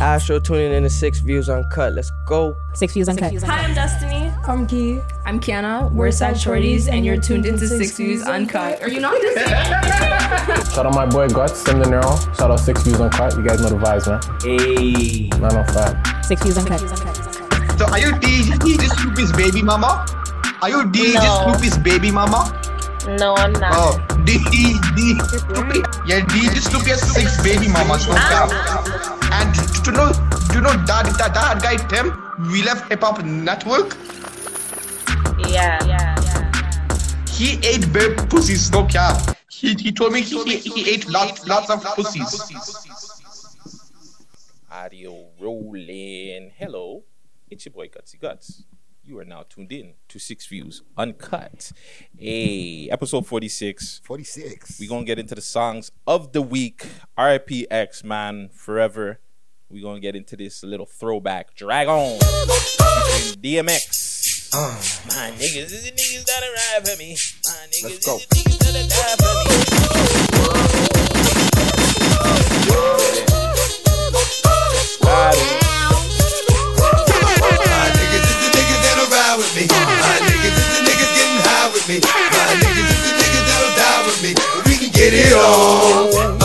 Astro tuning in to Six Views Uncut. Let's go. Six Views Uncut. Hi, I'm Destiny. I'm Key. I'm Kiana. We're Side Shorties, and you're tuned into Six Views Uncut. Are you not listening? Shout out my boy Guts, Sim the Neural. Shout out Six Views Uncut. You guys know the vibes, man. Hey. 905. Six Views Uncut. So are you DJ, DJ Snoopy's baby mama? Are you DJ No. Snoopy's baby mama? No, I'm not. Oh, DJ Snoopy. Yeah, DJ Snoopy has six baby mamas, no ah, cap. Ah, ah, And to know, do you know that that that guy Tim, we left Hip Hop Network. Yeah, yeah, yeah. He ate babe pussies, no cap. He, he told me he, he, he ate lots lots of pussies. Audio rolling. Hello, it's your boy Gutsy Guts. You are now tuned in to Six Views Uncut. Hey, episode 46. 46. We're going to get into the songs of the week. RIP X, man, forever. We're to get into this little throwback. Drag on. DMX. Uh. My niggas is the niggas that arrive for me. My niggas Let's go. is the niggas that die for me. Ride it. My niggas is the niggas that'll ride with me. My niggas is the niggas getting high with me. My niggas is the niggas that'll die with me. We can get it on.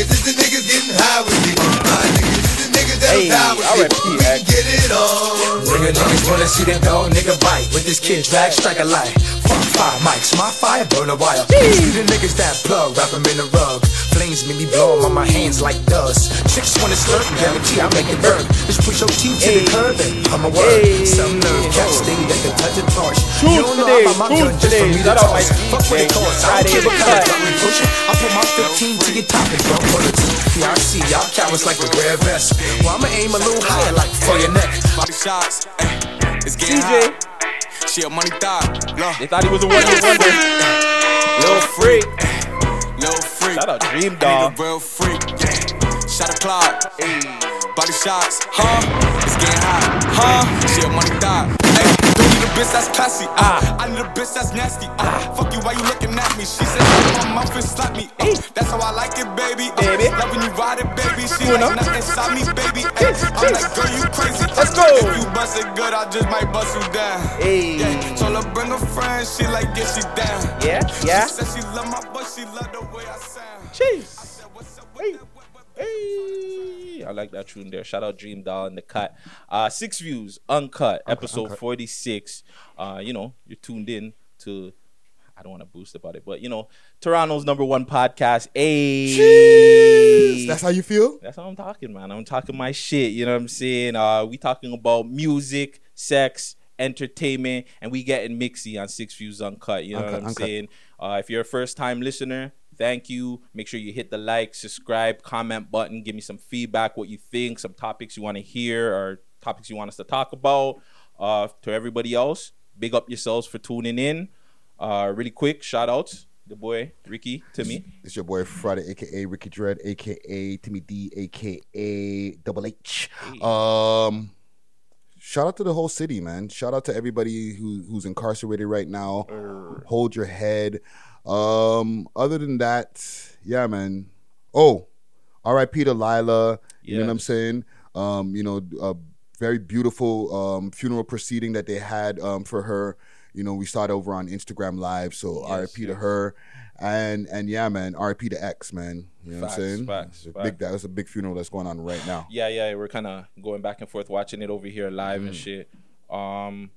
Niggas is the niggas getting high with me. My niggas is the niggas that'll Hey, die with me. We can get it on. Nigga, niggas wanna see that dog nigga bite with this kid drag strike a light. Fuck five mics, my fire burn a wire. See the niggas that plug, wrap 'em in a rug. Flames make me blow 'em on my hands like dust. Chicks wanna slurp, guarantee I make it burn. Just push your teeth to the curb and I'm a word. Some nerve catch think they can touch a torch. Truth you don't know today, about my truth gun just for today. me to Shout out my toss. Fuck what it DJ, costs. I Friday don't care what in the kind of cut. gun we pushing. I put my 15 to your top and bump for the two. Yeah, I see y'all cowards like the red vest. Well, I'ma aim a little higher like for your neck. Body shots, eh, it's getting DJ. She a money thought, They thought he was a one hit wonder. little freak, little freak. Shout out Dream Doll. a real freak, yeah. Shot a clock, body shots, huh? It's getting hot, huh? She a money thought, need a bitch that's classy, ah. I need a bitch that's nasty, ah. Fuck you, why you looking at me? She said, my mouth and slap me, uh. That's how I like it, baby. Uh, Baby. Love when you ride it, baby. She Doing like nothing inside me, baby. Ay, I'm like, girl, you crazy. Let's go. If you bust it good, I just might bust you down. Hey. Yeah, told her bring a friend, she like, yeah, she down. Yeah, yeah. She said she love my voice, she love the way I sound. Jeez. Hey, I like that tune there. Shout out Dream Doll in the cut. Uh, six views, uncut, episode uncut. 46. Uh, you know, you're tuned in to, I don't want to boost about it, but you know, Toronto's number one podcast. Hey. That's how you feel? That's how I'm talking, man. I'm talking my shit. You know what I'm saying? Uh, we talking about music, sex, entertainment, and we getting mixy on Six Views Uncut. You know Uncut, what I'm uncut. saying? Uh, if you're a first time listener, thank you. Make sure you hit the like, subscribe, comment button. Give me some feedback, what you think, some topics you want to hear, or topics you want us to talk about. Uh, to everybody else, big up yourselves for tuning in. Uh, really quick, shout outs. The boy Ricky to me. It's your boy Friday, aka Ricky Dread, aka Timmy D, aka Double H. Um, shout out to the whole city, man. Shout out to everybody who who's incarcerated right now. Hold your head. Um, other than that, yeah, man. Oh, R.I.P. to Lila. You know what I'm saying? Um, you know, a very beautiful um funeral proceeding that they had um for her. You know, we saw it over on Instagram Live. So Yes, R.I.P. to her. And and yeah, man, R.I.P. to X, man. You know Facts, what I'm saying? facts, facts. big that was a big funeral that's going on right now. Yeah, yeah, we're kind of going back and forth watching it over here live Mm. and shit. Um,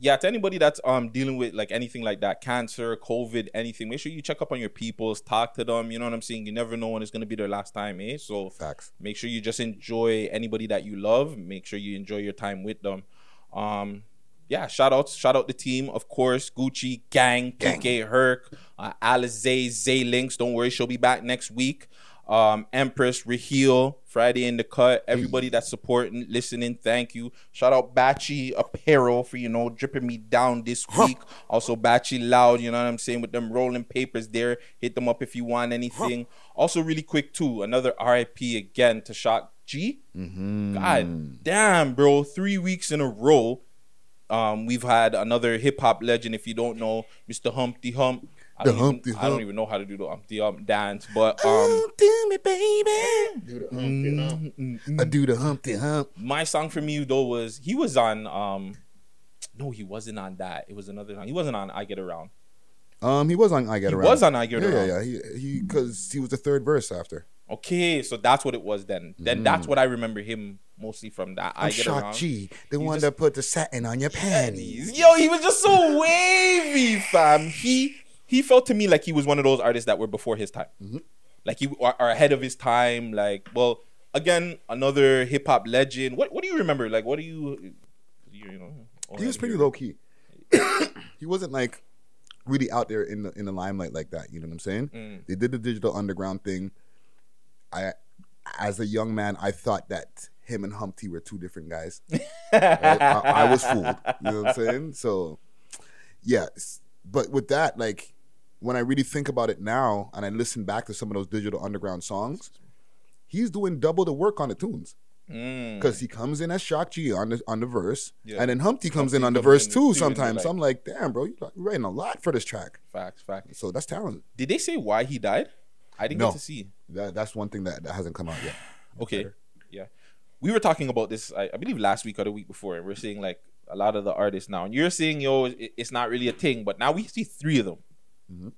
yeah, to anybody that's um dealing with like anything like that, cancer, COVID, anything, make sure you check up on your peoples, talk to them. You know what I'm saying? You never know when it's gonna be their last time, eh? So Facts. make sure you just enjoy anybody that you love. Make sure you enjoy your time with them. Um, yeah, shout outs, shout out the team, of course, Gucci, Gang, PK Herc, uh, Alizé, Zay Links. Don't worry, she'll be back next week. Um, Empress, Raheel, Friday in the cut. Everybody that's supporting, listening, thank you. Shout out Batchy Apparel for you know dripping me down this week. Also Batchy Loud, you know what I'm saying with them rolling papers there. Hit them up if you want anything. Also, really quick too, another RIP again to Shock G. God damn, bro, three weeks in a row. Um, we've had another hip hop legend. If you don't know, Mr. Humpty Hump. I The don't, Humpty even, I don't even know how to do the Humpty Hump dance, but um, do me, baby. Do the Humpty Hump. I do the Humpty Hump. my song for you though was he was on um, no, he wasn't on that. It was another song. He wasn't on I Get Around. Um, he was on I Get He Around. was on I Get yeah, Around. Yeah, yeah, He he because he was the third verse after. Okay, so that's what it was then. Then that's what I remember him mostly from that. I Mm. I'm Get Shock Around. G, the He one just- that put the satin on your panties. Yo, he was just so wavy, fam. He he felt to me like he was one of those artists that were before his time, Mm-hmm. like he are, ahead of his time. Like, well, again, another hip hop legend. What what do you remember? Like, what do you, you, know? He was pretty here. low key. he wasn't like really out there in the in the limelight like that. You know what I'm saying? Mm. They did the digital underground thing. I, as a young man, I thought that him and Humpty were two different guys. Right? I, I was fooled. You know what I'm saying? So, yes. But with that, like, when I really think about it now, and I listen back to some of those digital underground songs, he's doing double the work on the tunes Mm. because he comes in as Shock G on the on the verse, Yeah. and then Humpty comes Humpty in on the verse too. Sometimes you're I'm like, damn, bro, you're writing a lot for this track. Facts, facts. So that's talent. Did they say why he died? I didn't No. get to see. That that's one thing that, that hasn't come out yet. Okay. Yeah. We were talking about this, I, I believe, last week or the week before, and we're saying like a lot of the artists now, and you're saying, yo, it, it's not really a thing, but now we see three of them. Mhm.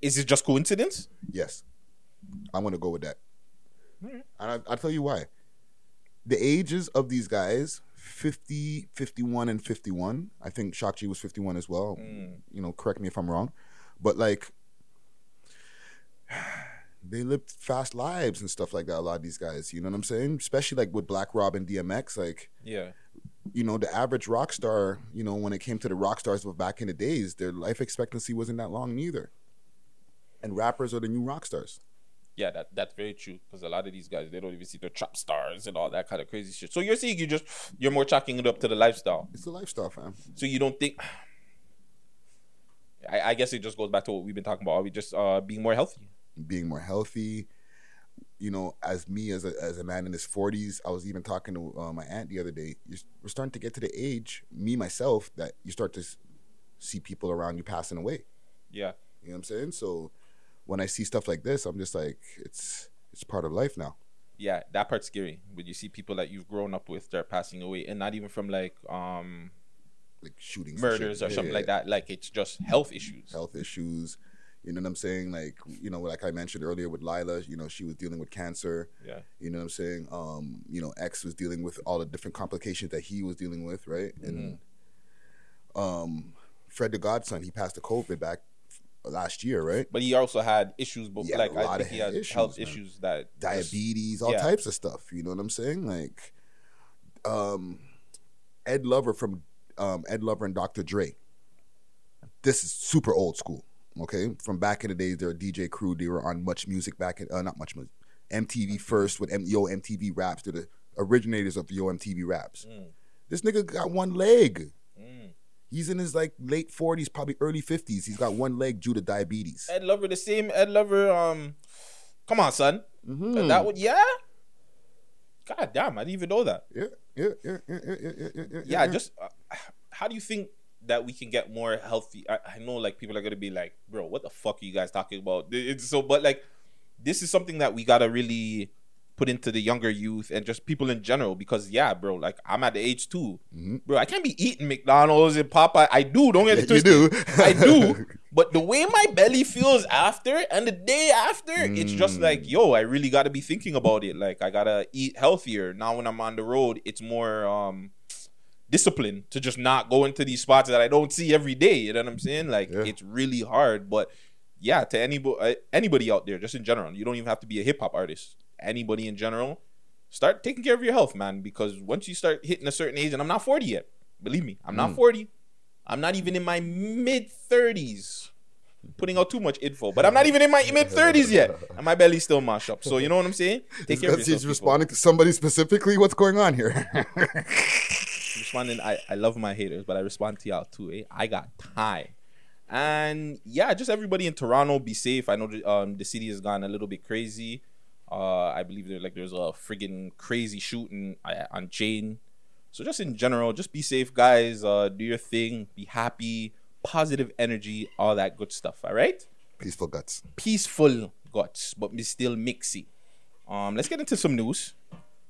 Is it just coincidence? Yes, I'm gonna go with that. And I, I'll tell you why. The ages of these guys 50, 51, and 51. I think G was 51 as well. Mm. You know, correct me if I'm wrong. But like, they lived fast lives and stuff like that. A lot of these guys, you know what I'm saying? Especially like with Black Rob and DMX. Like, Yeah. You know, the average rock star, you know, when it came to the rock stars of back in the days, their life expectancy wasn't that long neither. And rappers are the new rock stars. Yeah, that that's very true. Because a lot of these guys, they don't even see the trap stars and all that kind of crazy shit. So you're seeing you just you're more chalking it up to the lifestyle. It's the lifestyle, fam. So you don't think? I, I guess it just goes back to what we've been talking about. Are we just uh, being more healthy? being more healthy. You know, as me as a as a man in his forties, I was even talking to uh, my aunt the other day. You're, we're starting to get to the age, me myself, that you start to see people around you passing away. Yeah. You know what I'm saying? So when I see stuff like this, I'm just like, it's it's part of life now. yeah, that part's scary. When you see people that you've grown up with start passing away, and not even from like um Like shootings, murders or Yeah, something yeah, like that. Like it's just health issues. health issues. You know what I'm saying? Like, you know, like I mentioned earlier with Lila, you know, she was dealing with cancer. Yeah. You know what I'm saying? Um, you know, X was dealing with all the different complications that he was dealing with, right? And um Fred the Godson, he passed the COVID back last year, right? But he also had issues, but Yeah, like a I think of he had issues, health man. issues that Diabetes, all yeah. types of stuff. You know what I'm saying? Like um Ed Lover from um Ed Lover and Dr. Dre. This is super old school. Okay, from back in the days, they're a DJ crew. They were on Much Music back in, uh, not Much Music, MTV first with M- Yo MTV Raps. They're the originators of Yo MTV Raps. Mm. This nigga got one leg. Mm. He's in his like late forties, probably early fifties. He's got one leg due to diabetes. Ed Lover, the same Ed Lover. Um, come on, son. Mhm. That would yeah. God damn, I didn't even know that. Yeah, yeah, yeah, yeah, yeah, yeah, yeah, yeah. Yeah, just uh, how do you think that we can get more healthy? I, I know like people are gonna be like, bro, what the fuck are you guys talking about? It's so, but like, this is something that we gotta really put into the younger youth and just people in general because yeah, bro, like I'm at the age too, bro. I can't be eating McDonald's and Popeye. I do, don't get it Yeah, you do. I do, but the way my belly feels after and the day after, it's just like, yo, I really gotta be thinking about it. Like I gotta eat healthier now. When I'm on the road, it's more um discipline to just not go into these spots that I don't see every day. You know what I'm saying? Like Yeah. it's really hard, but yeah, to anybody uh, anybody out there, just in general, you don't even have to be a hip hop artist. Anybody in general, start taking care of your health, man. Because once you start hitting a certain age, and I'm not 40 yet, believe me, I'm not mm. 40. I'm not even in my mid 30s. Putting out too much info, but I'm not even in my mid 30s yet, and my belly's still mashed up. So you know what I'm saying? Take care of yourself. he's responding to somebody specifically. What's going on here? responding. I, I love my haters, but I respond to y'all too. Eh? I got time. And yeah, just everybody in Toronto, be safe. I know the, um, the city has gone a little bit crazy. Uh, I believe there like there's a friggin' crazy shooting on Jane. So just in general, just be safe, guys. Uh, do your thing. Be happy, positive energy, all that good stuff. All right, Peaceful guts. peaceful guts, but still mixy. Um, let's get into some news.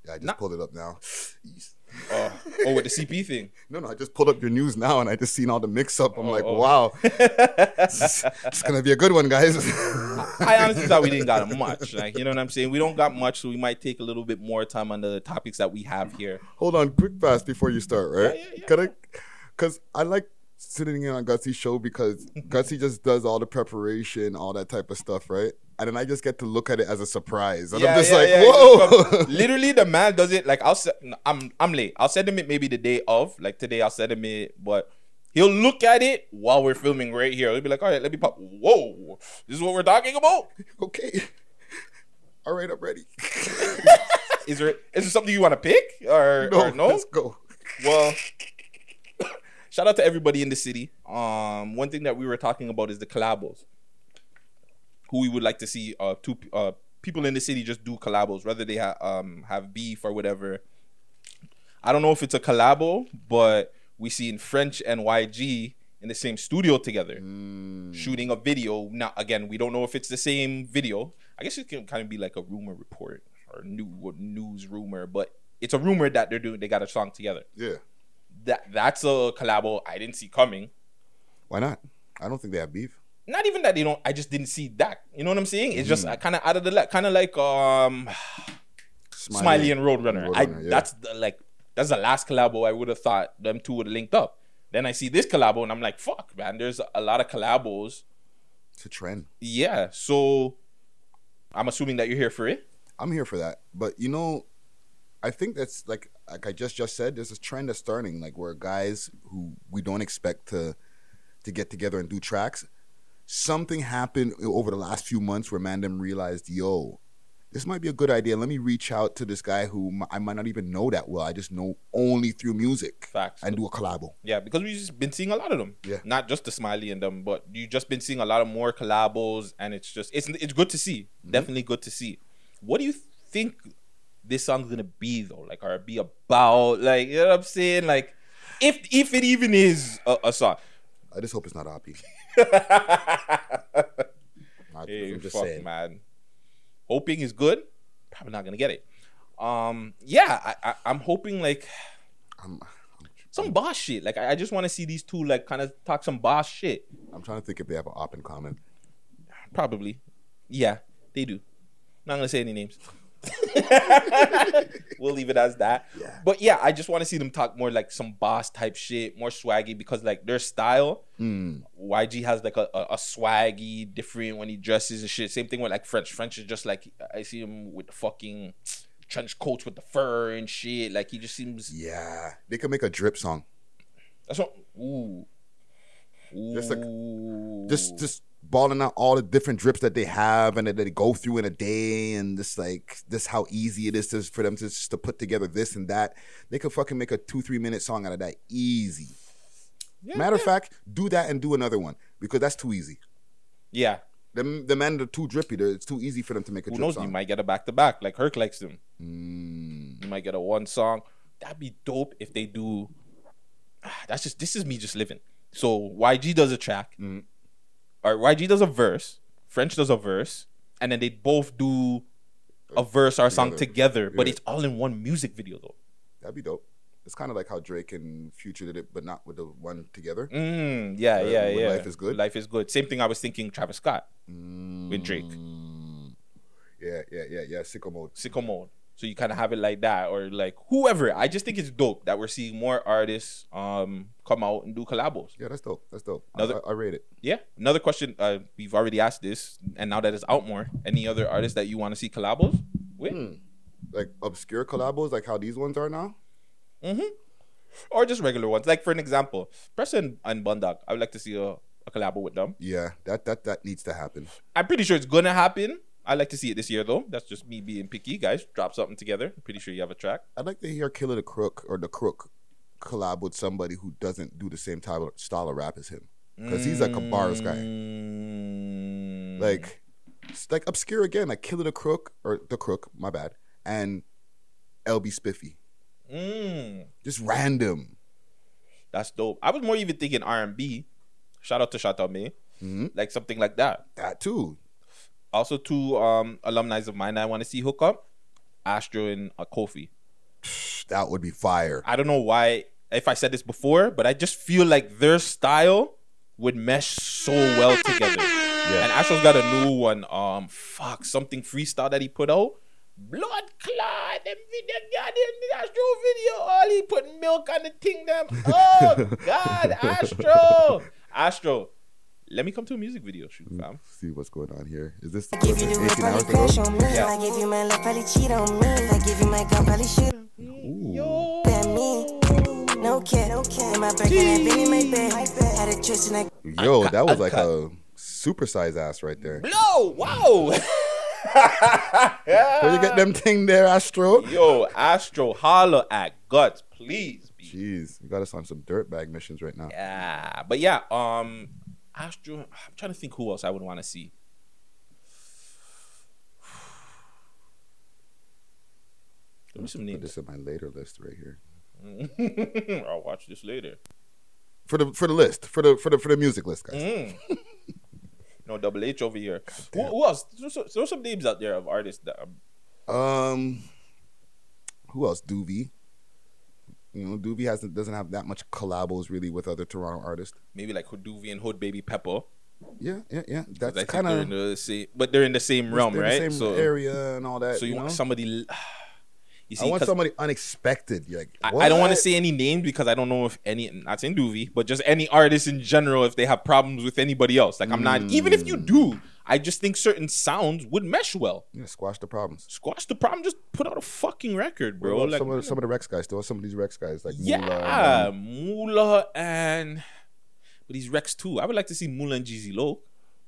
Yeah, I just Nah. pulled it up now. Uh, oh, with the CP thing. No, no, I just pulled up your news now and I just seen all the mix up. I'm like, oh. wow. it's, it's gonna be a good one, guys. I honestly thought we didn't got much. Like, you know what I'm saying? We don't got much, so we might take a little bit more time on the topics that we have here. Hold on, quick fast before you start, right? Yeah, yeah, yeah. I? Because I like sitting in on Gutsy's show because Gutsy just does all the preparation, all that type of stuff, right? And then I just get to look at it as a surprise, and I'm just like, yeah. whoa. Literally, the man does it. Like I'll, se- I'm, I'm late. I'll send him it maybe the day of. Like today, I'll send him it, but he'll look at it while we're filming right here. He'll be like, "All right, let me pop." Whoa, this is what we're talking about. okay. All right, I'm ready. Is there, is there something you want to pick or no, or no? let's go. Well, shout out to everybody in the city. Um, one thing that we were talking about is the collabos. Who we would like to see uh two uh people in the city just do collabos, whether they have um have beef or whatever. I don't know if it's a collabo, but we seen French and YG in the same studio together, shooting a video. Now, again, we don't know if it's the same video. I guess it can kind of be like a rumor report or new news rumor, but it's a rumor that they're doing. They got a song together Yeah. that that's a collabo I didn't see coming. Why not? I don't think they have beef. Not even that they don't. I just didn't see that. You know what I'm saying? It's just kind of out of the le- kind of like um Smiley, and Roadrunner. I yeah. that's the, like that's the last collabo I would have thought them two would have linked up. Then I see this collabo and I'm like, fuck, man. There's a lot of collabos. It's a trend. Yeah. So I'm assuming that you're here for it. I'm here for that. But you know, I think that's like like I just just said. There's a trend that's starting, like where guys who we don't expect to to get together and do tracks. Something happened over the last few months where Mandem realized, yo, this might be a good idea. Let me reach out to this guy who I might not even know that well. I just know only through music Facts. and do a collabo. Yeah, because we've just been seeing a lot of them. Yeah. Not just the smiley and them, but you've just been seeing a lot of more collabos, and it's just it's it's good to see. Mm-hmm. Definitely good to see. What do you think this song's gonna be though? Like, or be about? Like, you know what I'm saying? Like, if if it even is a, a song. I just hope it's not Oppie. I, Hey, I'm just fuck, saying. man. Hoping is good. Probably not gonna get it. Um, yeah, I, I I'm hoping like I'm, some boss shit. Like, I, I just want to see these two like kind of talk some boss shit. I'm trying to think if they have an op in common. Probably. Yeah, they do. Not gonna say any names. we'll leave it as that. But yeah, I just want to see them talk more like some boss type shit, more swaggy because like their style. Mm. YG has like a, a, a swaggy, different when he dresses and shit. Same thing with like French. French is just like I see him with the fucking trench coats with the fur and shit. Like he just seems. Yeah, they could make a drip song. That's what. Ooh. Just like- Ooh. just just balling out all the different drips that they have and that they go through in a day and just like this how easy it is to, for them to just to put together this and that they could fucking make a two three minute song out of that easy matter of fact do that and do another one because that's too easy yeah. the, the men are too drippy They're- it's too easy for them to make a Who knows? song You might get a back to back like Herc likes them. Mm. You might get a one song. That'd be dope if they do. Ah, That's just this is me just living. So YG does a track, Mm. YG does a verse, French does a verse, and then they both do a verse or a song Together. together, but Yeah. it's all in one music video though. that'd be dope it's kind of like how Drake and Future did it but not with the one together Mm, yeah, Uh, yeah, yeah. Life is Good? Life is good. Same thing I was thinking. Travis Scott with Drake, Mm. yeah yeah yeah yeah sicko mode sicko mode. So you kind of have it like that, or like whoever. I just think it's dope that we're seeing more artists um come out and do collabos. yeah that's dope that's dope I, Another- I, I rate it Yeah. Another question. Uh, we've already asked this, and now that it's out more, any other artists that you want to see collabos with, Hmm. like obscure collabos, like how these ones are now. Mm-hmm. or just regular ones? Like for an example, Preston and Bundock. I would like to see a, a collabo with them. Yeah, that that that needs to happen. I'm pretty sure it's gonna happen. I like to see it this year though. That's just me being picky, guys. Drop something together. I'm pretty sure you have a track. I'd like to hear Killer the Crook or the Crook collab with somebody who doesn't do the same type of style of rap as him, because he's like a bars guy. Mm, Like, like obscure again, like Killer the Crook or the Crook, my bad, and LB Spiffy, mm, just random. that's dope. I was more even thinking R and B, Shout out to Chateau May. Like something like that. That too. Also, two um alumni of mine I want to see hook up. Astro and uh, Kofi. That would be fire. I don't know why, if I said this before, but I just feel like their style would mesh so well together. Yeah. And Astro's got a new one. Um, fuck, something freestyle that he put out. Blood clot, them video, goddamn Astro video. All he put milk on the thing, them. Oh God, Astro, Astro. Let me come to a music video shoot, fam. See what's going on here. Is this I give you the 18 hours probably crash ago? on me. If I give you my love, probably cheat on me. I give you my gun, probably shoot at me. No cap, no cap. In my back, and that in my bed. Had a twist and I Yo, that was like Uncut. a supersized ass right there. Blow, wow. Where you get them thing there, Astro? Yo, Astro, holla at guts, please. Jeez, you got us on some dirtbag missions right now. Yeah, but yeah, um, Astro. I'm trying to think who else I would want to see. Give me some Put names. this in my later list right here. I'll watch this later. For the for the list, for the for the for the music list, guys. Mm. no double H over here. Who, who else? There's, some- there's some names out there of artists that are Um, who else? Doobie. You know, Doobie hasn't doesn't have that much collabos really with other Toronto artists. maybe like Hoduvi and Hood Baby Pepper. Yeah, yeah, yeah. That's kind of in the same, but they're in the same realm, right? Same so area and all that. so you, you want know? somebody. You see, I want somebody unexpected. You're like, I, I don't want to say any names because I don't know if any, not saying Doovie, but just any artist in general, if they have problems with anybody else. Like I'm not, even if you do, I just think certain sounds would mesh well. Yeah, squash the problems. Squash the problem, just put out a fucking record, bro. Like, some of the, some of the Rex guys, though. Some of these Rex guys, like yeah, Moolah and, Mula and, but he's Rex too. I would like to see Mula and Jeezy Low.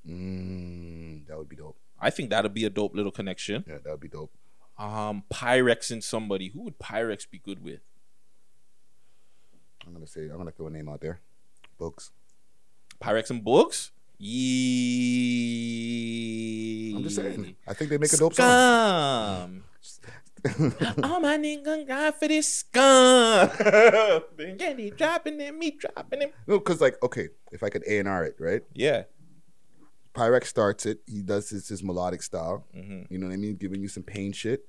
mm, that would be dope. I think that'd be a dope little connection. Yeah, that would be dope. Um, Pyrex and somebody. Who would Pyrex be good with? I'm gonna say, I'm gonna throw a name out there. Books. Pyrex and Books? Yeah. I'm just saying. I think they make a dope song. Scum. All my niggas got for this scum. he dropping them, me dropping them. No, because like, okay, if I could A and R it, right? Yeah. Pyrex starts it. He does his, his melodic style. Mm-hmm. You know what I mean? Giving you some pain shit.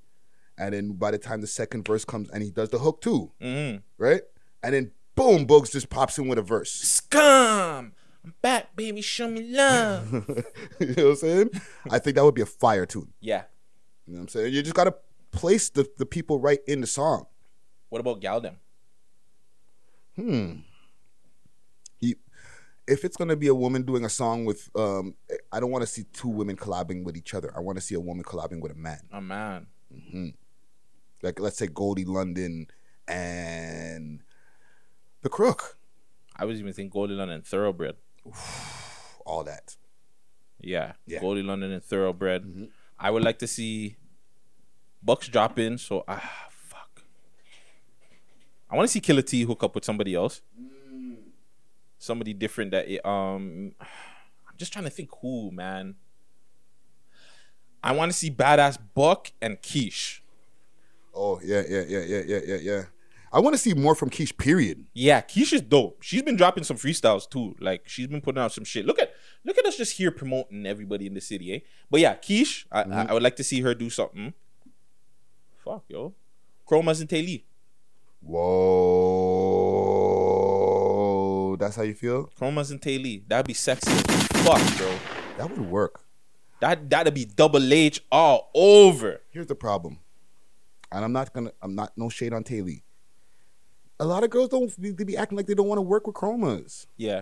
And then by the time the second verse comes, and he does the hook too, Mm-hmm. right? And then boom, Bugs just pops in with a verse. Scum. I'm back, baby. Show me love. you know what I'm saying? I think that would be a fire tune. yeah. You know what I'm saying? You just gotta place the, the people right in the song. What about Galdem? Hmm. He, if it's gonna be a woman doing a song with, um, I don't want to see two women collabing with each other. I want to see a woman collabing with a man. A man. Hmm. Like let's say Goldie London and the Crook, I was even thinking Goldie London and Thoroughbred. all that. Yeah. Yeah. Goldie London and Thoroughbred. Mhm. I would like to see Bucks drop in. So ah fuck. I want to see Killer T hook up with somebody else. Somebody different that it, um I'm just trying to think who, man. I want to see Badass Buck and Quiche. Oh yeah, yeah, yeah, yeah, yeah, yeah, yeah. I want to see more from Keish. Period. Yeah, Quiche is dope. She's been dropping some freestyles too. Like she's been putting out some shit. Look at look at us just here promoting everybody in the city, eh? But yeah, Quiche, I, I, I would like to see her do something. Fuck yo, Chromas and Taylor. Whoa, that's how you feel? Chromas and Taylor. That'd be sexy. Fuck, bro. That would work. That that'd be double H all over. Here's the problem, and I'm not gonna. I'm not no shade on Taylor. A lot of girls don't they be acting like they don't want to work with chromas. Yeah,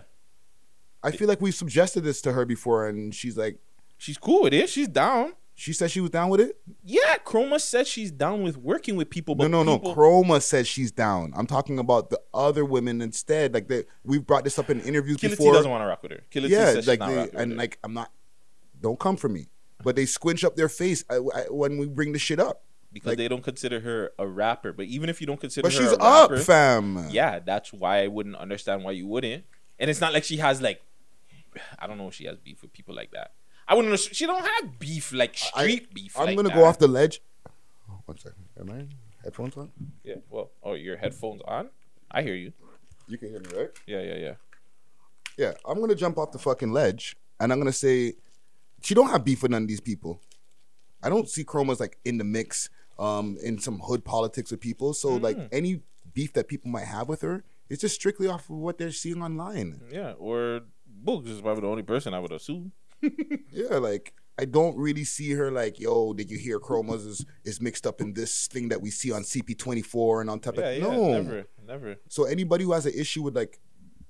I feel like we suggested this to her before, and she's like, she's cool with it. She's down. she said she was down with it. Yeah, Chroma said she's down with working with people. But no, no, people, no. Chroma says she's down. I'm talking about the other women instead. Like they, we've brought this up in interviews Killer T before. doesn't want to rock with her. Killer T yeah, says she's like not they, and like I'm not. Don't come for me. But they squinch up their face I- I- when we bring the shit up. Because like- they don't consider her a rapper. But even if you don't consider But her she's a up, rapper, fam. yeah, that's why I wouldn't understand why you wouldn't. And it's not like she has like, I don't know if she has beef with people like that. I wouldn't. She don't have beef like I- street beef. I'm like gonna that. go off the ledge. One second. Am I headphones on? Yeah. Well. Oh, your headphones on? I hear you. You can hear me, right? Yeah. Yeah. Yeah. Yeah, I'm gonna jump off the fucking ledge and I'm gonna say she don't have beef with none of these people. I don't see Chroma's like in the mix, um, in some hood politics with people. So like Mm. any beef that people might have with her it's just strictly off of what they're seeing online. Yeah, or Boogs is probably the only person I would assume. Yeah, like I don't really see her like, yo, did you hear Chroma's is, is mixed up in this thing that we see on CP24 and on top Yeah, of yeah, no. never, never. So anybody who has an issue with like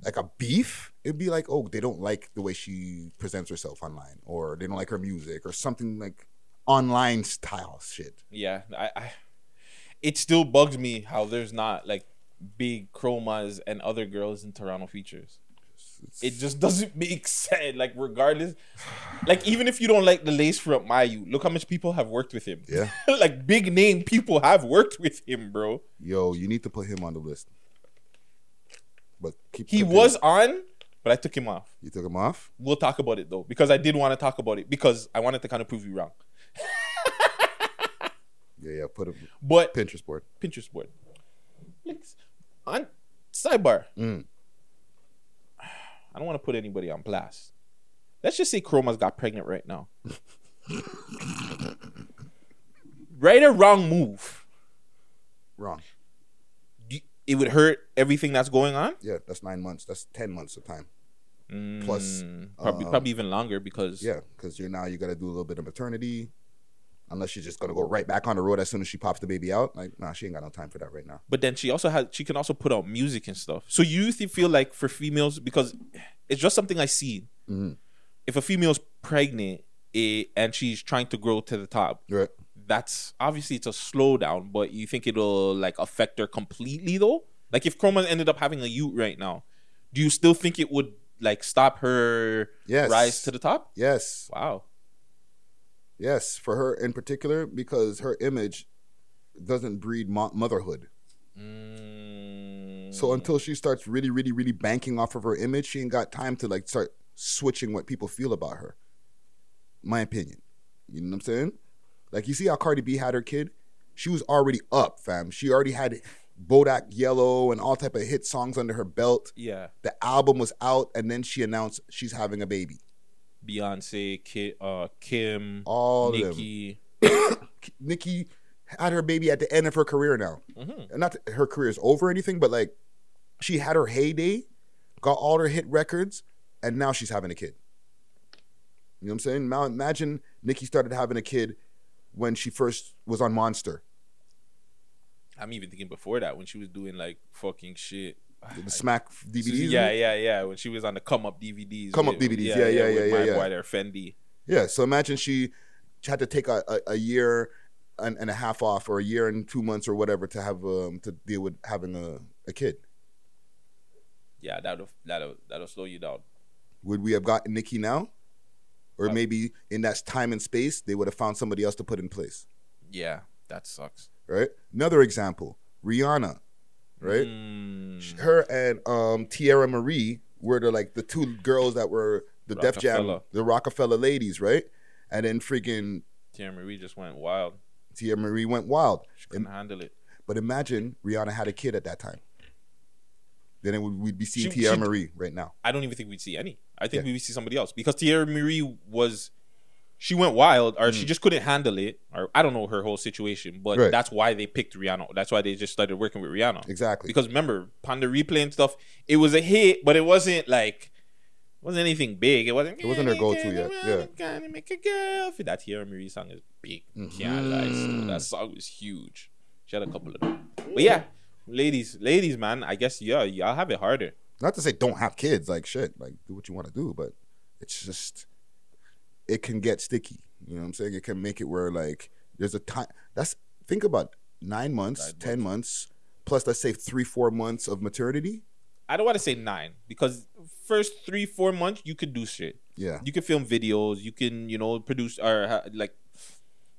like a beef, it'd be like, oh, they don't like the way she presents herself online, or they don't like her music, or something like online style shit. Yeah, I, I it still bugs me how there's not like big chromas and other girls in Toronto features. It just doesn't make sense. Like regardless, like even if you don't like the lace front Mayu, look how much people have worked with him. Yeah. like big name people have worked with him, bro. Yo, you need to put him on the list. But keep He was on, but I took him off. You took him off. We'll talk about it though because I did want to talk about it because I wanted to kind of prove you wrong. Yeah, yeah. Put a But Pinterest board. Pinterest board. On sidebar. Mm. I don't want to put anybody on blast. Let's just say Chroma's got pregnant right now. right or wrong move? Wrong. It would hurt everything that's going on. Yeah, that's nine months. That's ten months of time. Plus, Mm, probably um, probably even longer because Yeah, because you're now you got to do a little bit of maternity. Unless she's just gonna go right back on the road as soon as she pops the baby out. Like, nah, she ain't got no time for that right now. But then she also has she can also put out music and stuff. So you th- feel like for females because it's just something I see. Mhm. If a female's pregnant eh, and she's trying to grow to the top, Right. that's obviously it's a slowdown. But you think it'll like affect her completely though? Like if Chroma ended up having a youth right now, do you still think it would like stop her Yes. rise to the top? Yes. Wow. Yes, for her in particular, because her image doesn't breed mo- motherhood. Mm. So until she starts really, really, really banking off of her image, she ain't got time to like start switching what people feel about her. My opinion. You know what I'm saying? Like you see how Cardi B had her kid? She was already up, fam. She already had Bodak Yellow and all type of hit songs under her belt. Yeah. The album was out, and then she announced she's having a baby. Beyonce, Ki uh, Kim, All them. Nicki had her baby at the end of her career now. Mhm. Not that her career is over or anything, but like she had her heyday, got all her hit records, and now she's having a kid. You know what I'm saying? Now imagine Nicki started having a kid when she first was on Monster, I'm even thinking before that when she was doing like fucking shit. The Smack DVDs. Yeah, yeah, yeah. When she was on the come up DVDs. Come Up with- DVDs. Yeah, yeah, with yeah, my yeah, boy yeah. there, Fendi. Yeah. So imagine she, had to take a, a, a year and, and a half off, or a year and two months, or whatever, to have um to deal with having a, a kid. Yeah, that'll that'll that'll slow you down. would we have gotten Nicki now? Or maybe in that time and space, they would have found somebody else to put in place, Yeah, that sucks. right? Another example, Rihanna, right? Mm, Her and um, Teairra Mari were the like the two girls that were the Def Jam, the Rockefeller ladies, right? And then freaking Tia Marie just went wild. Teairra Mari went wild. She couldn't handle it. But imagine Rihanna had a kid at that time. Then it would, we'd be seeing She- Tierra she- Marie right now. I don't even think we'd see any. I think Yeah. we would see somebody else because Teairra Mari was she went wild or Mm. she just couldn't handle it or I don't know her whole situation, but Right. that's why they picked Rihanna. That's why they just started working with Rihanna. Exactly. Because remember, the replay and stuff, it was a hit, but it wasn't like wasn't anything big. It wasn't. It wasn't her go-to yet. Yeah. Gonna make a girl feel that Teairra Mari song is big. Can't lie. Mm-hmm. So that song was huge. She had a couple of them. But yeah, ladies, ladies, man, I guess yeah, y'all have it harder. Not to say don't have kids, like shit, like do what you want to do, but it's just it can get sticky. You know what I'm saying? It can make it where like there's a time. That's think about nine months, Nine ten months, plus let's say three, four months of maternity. I don't want to say nine because first three, four months you could do shit. Yeah, You can film videos. You can, you know, produce or ha- like,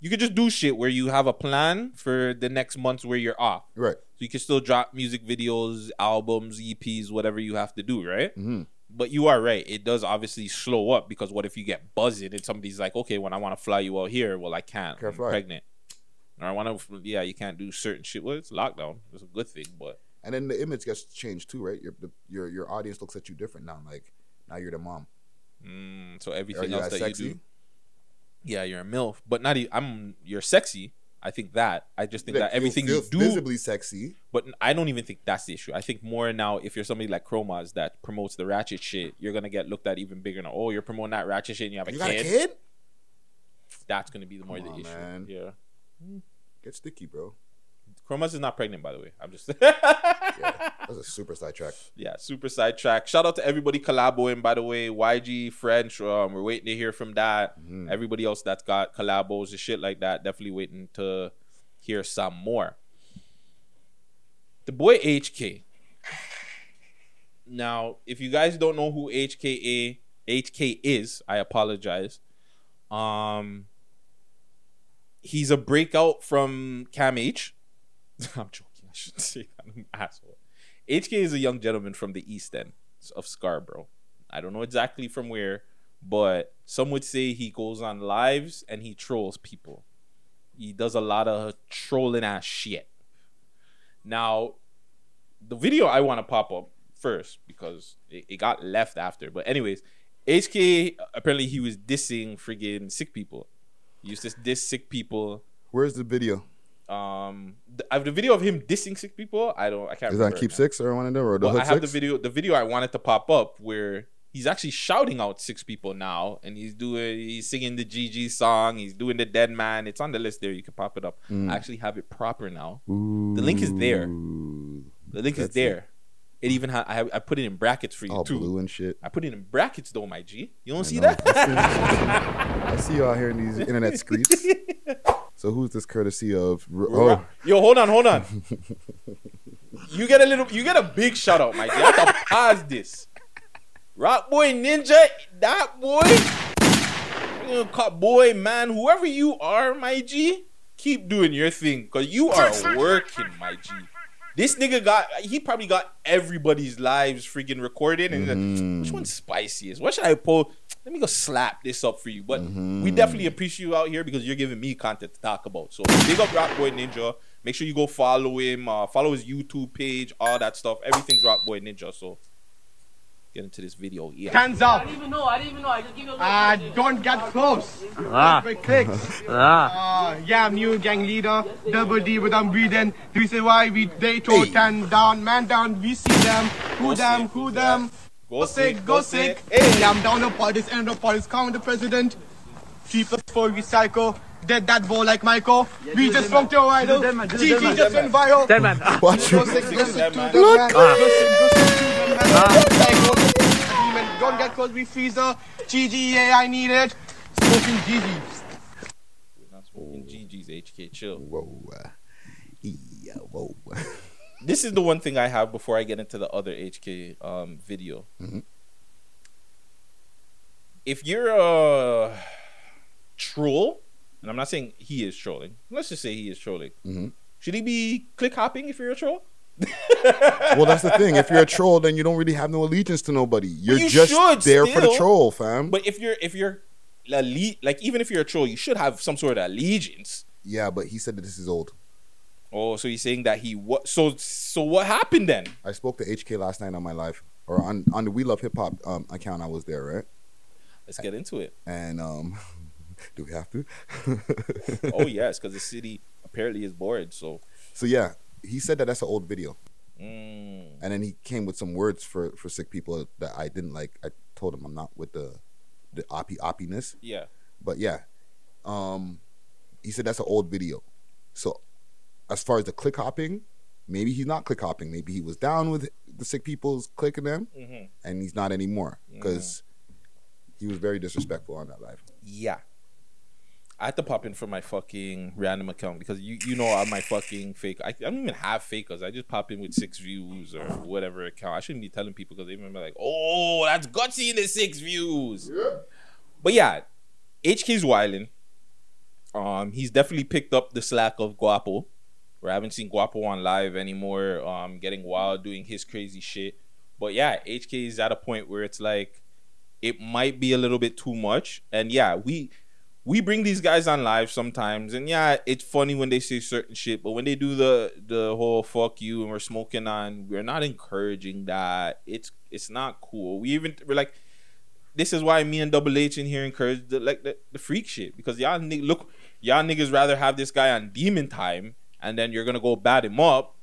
you could just do shit where you have a plan for the next months where you're off. right. So you can still drop music videos, albums, EPs, whatever you have to do, right? Mhm. But you are right. It does obviously slow up because what if you get buzzing and somebody's like, okay, when I want to fly you out here, well, I can't. Can't I'm fly. pregnant. Or I want to, yeah, you can't do certain shit. Well, it's lockdown. It's a good thing, but And then the image gets changed too, right? Your the, your your audience looks at you different now. Like Now you're the mom. Mm, so everything else that sexy? you do. Yeah, you're a milf, but not. I'm You're sexy. I think that. I just think Like, that everything feel you do visibly sexy. But I don't even think that's the issue. I think more now, if you're somebody like Chromas that promotes the ratchet shit, you're gonna get looked at even bigger now. Oh, you're promoting that ratchet shit and you have a You kid. got a kid? That's gonna be the more Come the on, issue. man. Yeah. Get sticky, bro. Chromas is not pregnant, by the way. I'm just yeah, That's a super sidetrack. yeah, super sidetrack. Shout out to everybody collaboing, by the way. YG, French, um, we're waiting to hear from that. Everybody else that's got collabos and shit like that, definitely waiting to hear some more. The boy HK. Now, if you guys don't know who HKA HK is, I apologize. Um he's a breakout from Cam H. I'm joking. I shouldn't say that. I'm an asshole. HK is a young gentleman from the East End of Scarborough. I don't know exactly from where, but some would say he goes on lives and he trolls people. He does a lot of trolling ass shit. Now, the video I want to pop up first because it, it got left after. But anyways, HK apparently he was dissing friggin' sick people. He used to diss sick people. Where's the video? Um, th- I have the video of him dissing sick people. I don't. I can't. Is that Keep. Six or one of them or the Well, Hood I have Six? the video. The video I wanted to pop up where he's actually shouting out six people now, and he's doing. He's singing the GG song. He's doing the Dead Man. It's on the list there. You can pop it up. Mm. I actually have it proper now. The link is there. The link is there. It even ha- I I put it in brackets for you All too. blue and shit. I put it in brackets though, my G. You don't see know. that? I see you out here in these internet streets. So who's this courtesy of? Oh, Yo, hold on, hold on. you get a little, you get a big shout out, my G. I have to pause this. Rock boy ninja, that boy, you know, co- boy man, whoever you are, my G, keep doing your thing, cause you are working, my G. This nigga got, he probably got everybody's lives freaking recorded, and he's like, which one's spiciest? What should I pull? Let me go slap this up for you. But we definitely appreciate you out here because you're giving me content to talk about. So big up Rock Boy Ninja. Make sure you go follow him, uh, follow his YouTube page, all that stuff. Everything's Rock Boy Ninja. So get into this video. Yeah. Hands up. I didn't even know. I didn't even know. I just give you a Uh, don't get close. Ah. Quick clicks. Ah. Uh, yeah, I'm new gang leader. Double D, but I'm breathing. The reason why we they throw ten down, man down. We see them. Who them? Who them? Go sick, go sick. Hey, I'm down the parties, end of parties. Count the president. Three plus four recycle. Dead that ball like Michael. we just funked your idol. Dead man, do the dead GG just went viral. Dead man. Watch Go it. sick, go sick to the man. Look. Go sick, go sick to the man. Psycho. Demon, Don't get close, we freezer. GG, yeah, I need it. Smoking GG. We're not smoking GG's HK. Chill. Whoa. uh, Yeah, whoa. This is the one thing I have before I get into the other HK um, video. Mhm. If you're a troll, and I'm not saying he is trolling, let's just say he is trolling. Mhm. Should he be click hopping if you're a troll? well, that's the thing. If you're a troll, then you don't really have no allegiance to nobody. You're you just there for the troll, fam. But if you're if you're alle- like even if you're a troll, you should have some sort of allegiance. yeah, but he said that this is old. Oh, so he's saying that he what? So so what happened then? I spoke to HK last night on my live or on on the We Love Hip Hop um, account. I was there, right? Let's get into it. And um, do we have to? Oh yes, because the city apparently is bored. So So yeah, he said that that's an old video, mm, and then he came with some words for for sick people that I didn't like. I told him I'm not with the the oppy oppiness, yeah, but yeah, um, he said that's an old video. So as far as the click hopping, maybe he's not click hopping. Maybe he was down with the sick people's clicking them, Mhm. and he's not anymore because he was very disrespectful on that live. yeah. I had to pop in for my fucking random account because you you know I'm my fucking fake. I, I don't even have fakers. I just pop in with six views or whatever account. I shouldn't be telling people because they remember like, oh, that's gutsy in the six views. But yeah, HK's wilding. Um, he's definitely picked up the slack of Guapo. We haven't seen Guapo on live anymore. Um, getting wild, doing his crazy shit. But yeah, HK is at a point where it's like it might be a little bit too much. And yeah, we we bring these guys on live sometimes, and yeah, it's funny when they say certain shit. But when they do the the whole fuck you and we're smoking on, we're not encouraging that. It's it's not cool. We even we're like this is why me and Double H in here encourage the like the, the freak shit because y'all look y'all niggas rather have this guy on demon time and then you're gonna go bat him up.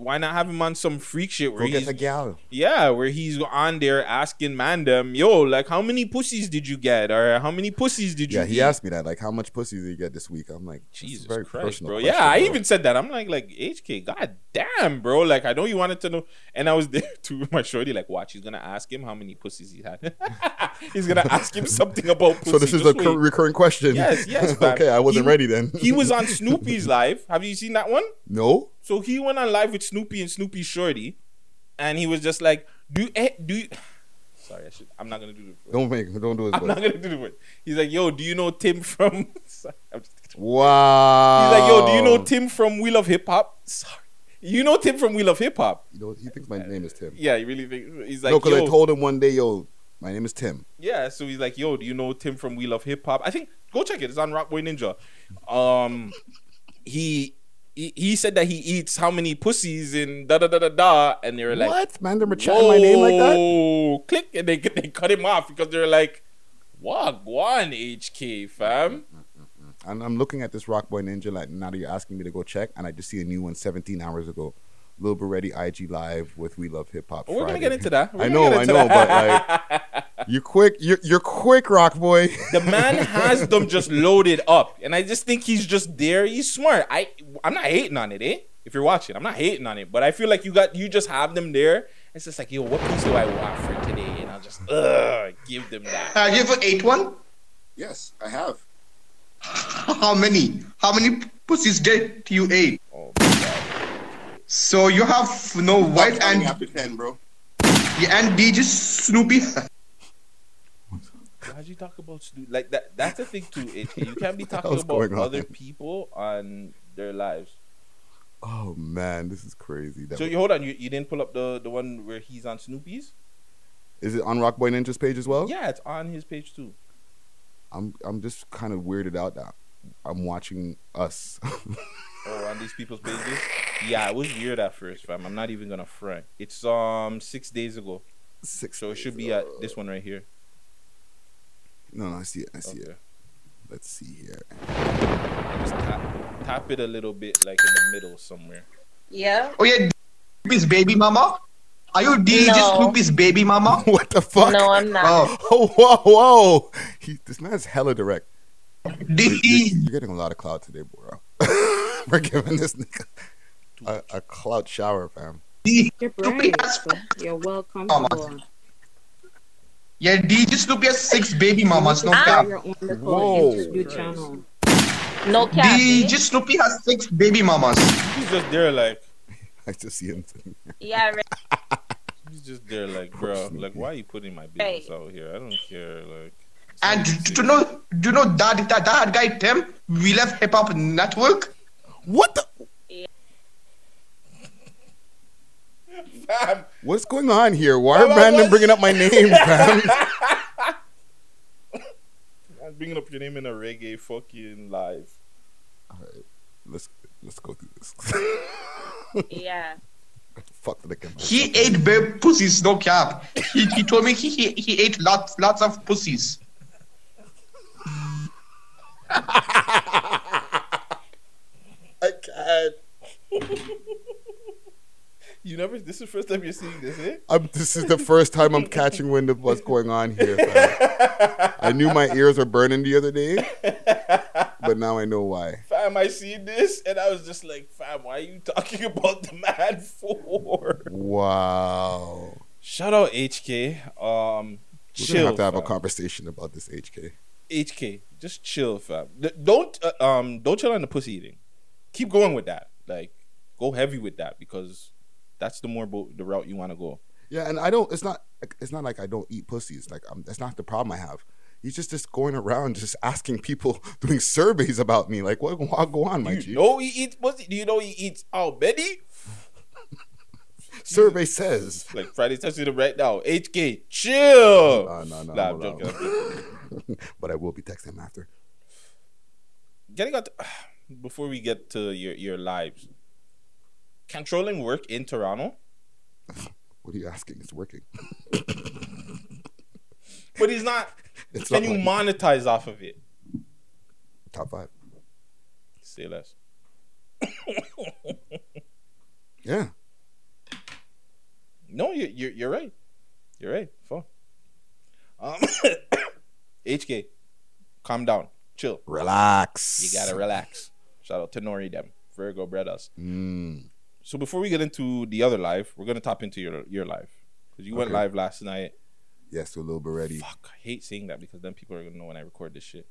Why not have him on some freak shit where Go he's a gal. yeah, where he's on there asking Mandem, yo, like how many pussies did you get, or how many pussies did you? Yeah, he eat? asked me that. Like, how much pussies did you get this week? I'm like, Jesus very Christ, personal bro. question, yeah, I even said that. I'm like, like HK, god damn, bro. Like I know you wanted to know, and I was there too my shorty. Like, watch, he's gonna ask him how many pussies he had. he's gonna ask him something about. Pussy. So this is Just a wait. recurring question. Yes, yes. okay, I wasn't He- ready then. he was on Snoopy's live. Have you seen that one? No. So he went on live with Snoopy and Snoopy Shorty, and he was just like, "Do eh, do." You... Sorry, I should. I'm not gonna do the. Don't make. Don't do it. I'm not gonna do the word. He's like, "Yo, do you know Tim from?" Sorry, I'm just... Wow. He's like, "Yo, do you know Tim from Wheel of Hip Hop?" Sorry, you know Tim from Wheel of Hip Hop? You know, he thinks my name is Tim. Yeah, he really think he's like, no, because I told him one day, yo, my name is Tim. Yeah, so he's like, "Yo, do you know Tim from We Love Hip Hop?" I think go check it. It's on Rockboy Ninja. Um, he he, he said that he eats how many pussies in da da da da da, and they were like, What? Man, they're chatting my name like that? Click, and they they cut him off because they're like, "What? One HK fam." And I'm looking at this Rock Boy Ninja like now that you're asking me to go check, and I just see a new one 17 hours ago. Lil Berete IG live with We Love Hip Hop. We're gonna get into that. We're I know, I know, that. but like you're quick, you're you're quick, Rock Boy. The man has them just loaded up, and I just think he's just there. He's smart. I I'm not hating on it, eh? If you're watching, I'm not hating on it, but I feel like you got you just have them there. It's just like, yo, what piece do I want for today? And I'll just uh give them that. Have you ever ate one? Yes, I have. How many? How many pussies did you eat? Oh, So you have no wife and after 10, bro. yeah, and DJ Snoopy. How'd you talk about Snoop? Like that? That's the thing too. It, you can't be talking about other people on their lives. Oh man, this is crazy. That So you hold on. You, you didn't pull up the the one where he's on Snoopy's? is it on Rock Boy Ninja's page as well? Yeah, it's on his page too. I'm I'm just kind of weirded out that I'm watching us. Oh, on these people's pages? Yeah, it was weird at first, fam. I'm not even gonna front. It's um six days ago. Six. So it should be at this one right here. No, no, I see it. I see Okay. it. Let's see here. Just tap, tap it a little bit, like in the middle somewhere. Yeah. Oh yeah, Snoopy's baby mama. Are you DJ No. Snoopy's baby mama? what the fuck? No, I'm not. Oh, Oh, whoa, whoa! He, this man's hella direct. did You're, he? you're getting a lot of clout today, bro. We're giving this nigga a, a clout shower, fam. You're You're welcome. Mama. Comfortable. Yeah, DJ Snoopy has six baby mamas. No Ah. cap. Whoa. No cap. DJ Snoopy has six baby mamas. He's just there, like I just see him. Yeah, right. he's just there, like, bro, like, why are you putting my business out here? I don't care, like. And do you know, do you know that that, that guy Tim? We left Hip Hop Network. What the? Fam, What's going on here? Why are Brandon bringing up my name, fam? I'm bringing up your name in a reggae fucking live. All right, let's let's go through this. Yeah. Fuck the camera. He ate babe pussies. No cap. He, he told me he, he he ate lots lots of pussies. I can't. You never. This is the first time you're seeing this, eh? I'm, this is the first time I'm catching wind of what's going on here. fam. I knew my ears were burning the other day, but now I know why. Fam, I seen this and I was just like, fam, why are you talking about the Mad for? Wow. Shout out HK. Um, We're chill. gonna have to have a conversation about this HK. HK, just chill, fam. Don't uh, um don't chill on the pussy eating. Keep going with that. Like, go heavy with that because that's the more bo- the route you want to go. Yeah, and I don't. It's not. It's not like I don't eat pussies. Like I'm, that's not the problem I have. He's just just going around just asking people, doing surveys about me. Like what? What go on, my You G? know he eats pussy. Do you know he eats how many? Survey says. Like Friday touching him right now. HK, chill. No, no, no. Nah, I'm joking. I'm joking. but I will be texting him after. Getting on to, before we get to your your lives. Controlling work in Toronto. What are you asking? It's working. but he's not. It's can not you like- monetize off of it? Top five. Say less. Yeah. No, you, you're you're right. You're right. Fuck. Um, HK, calm down, chill, Relax. You gotta relax. Shout out to Nori them, Virgo brothers. Mm. So before we get into the other live, we're gonna tap into your your live because you went Okay. live last night. Yes, to a little bit ready. Fuck, I hate saying that because then people are gonna know when I record this shit.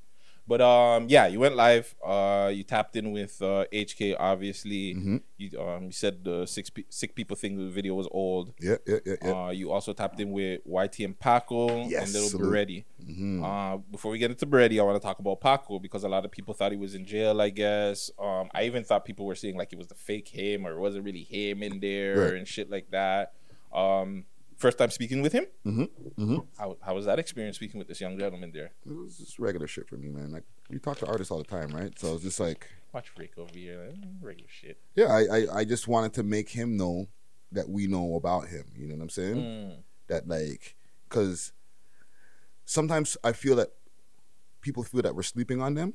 But um, yeah, you went live. Uh, you tapped in with uh, HK. Obviously, Mm-hmm. you um, you said the six pe- sick people thing. The video was old. Yeah, yeah, yeah, yeah. Uh, you also tapped in with YT and Paco Yes, and Little salute. Berete. Mhm. Uh, before we get into Berete, I want to talk about Paco because a lot of people thought he was in jail. I guess. Um, I even thought people were saying like it was the fake him or it wasn't really him in there Right. and shit like that. Um, first time speaking with him. Mm-hmm. Mm-hmm. How how was that experience speaking with this young gentleman there? It was just regular shit for me, man. Like you talk to artists all the time, right? So it's just like, Watch Freak over here, like, regular shit. yeah, I, I, I just wanted to make him know that we know about him. You know what I'm saying? Mm. That like, because sometimes I feel that people feel that we're sleeping on them,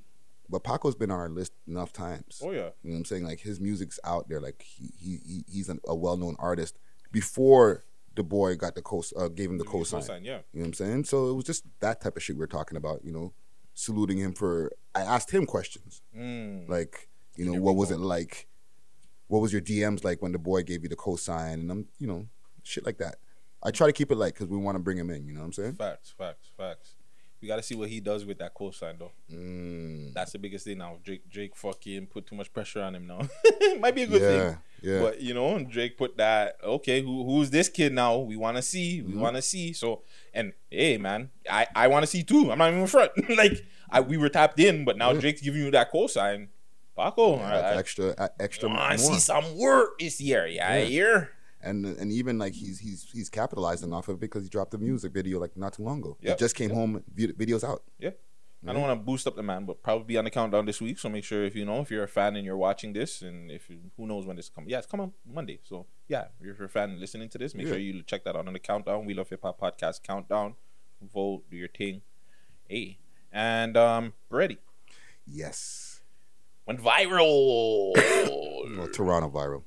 but Paco's been on our list enough times. Oh yeah. You know what I'm saying? Like his music's out there. Like he, he, he he's an, a well known artist before the boy got the co uh, gave him the Gave you the cosign. cosign, yeah. You know what I'm saying? So it was just that type of shit we were talking about. You know, saluting him for. I asked him questions Mm. like, you know, what was it like? What was your DMs like when the boy gave you the cosign? And I'm, you know, shit like that. I try to keep it light because we want to bring him in. You know what I'm saying? Facts, facts, facts. We got to see what he does with that cosign though. Mm. That's the biggest thing now. Drake, Drake, fucking put too much pressure on him now. Might be a good Yeah, thing. Yeah. But you know, Drake put that. Okay, who who's this kid now? We want to see. We Mhm. want to see. So, and hey, man, I I want to see too. I'm not even front. like I we were tapped in, but now Yeah. Drake's giving you that cosign. Paco, Yeah, I, that's I, extra, uh, extra. I more. see some work this year. Yeah, Yeah. here. and and even like he's he's he's capitalizing off of it because he dropped a music video like not too long ago. Yep. It just came home, videos out. Yeah. I don't want to boost up the man, but probably be on the countdown this week. So make sure if you know if you're a fan and you're watching this, and if you, who knows when this come. Yeah, it's come on Monday. So yeah, if you're a fan listening to this, make sure you check that out on the countdown. We love hip hop podcast countdown. Vote, do your thing. Hey, and um, ready. Yes. Went viral. Well, Toronto viral.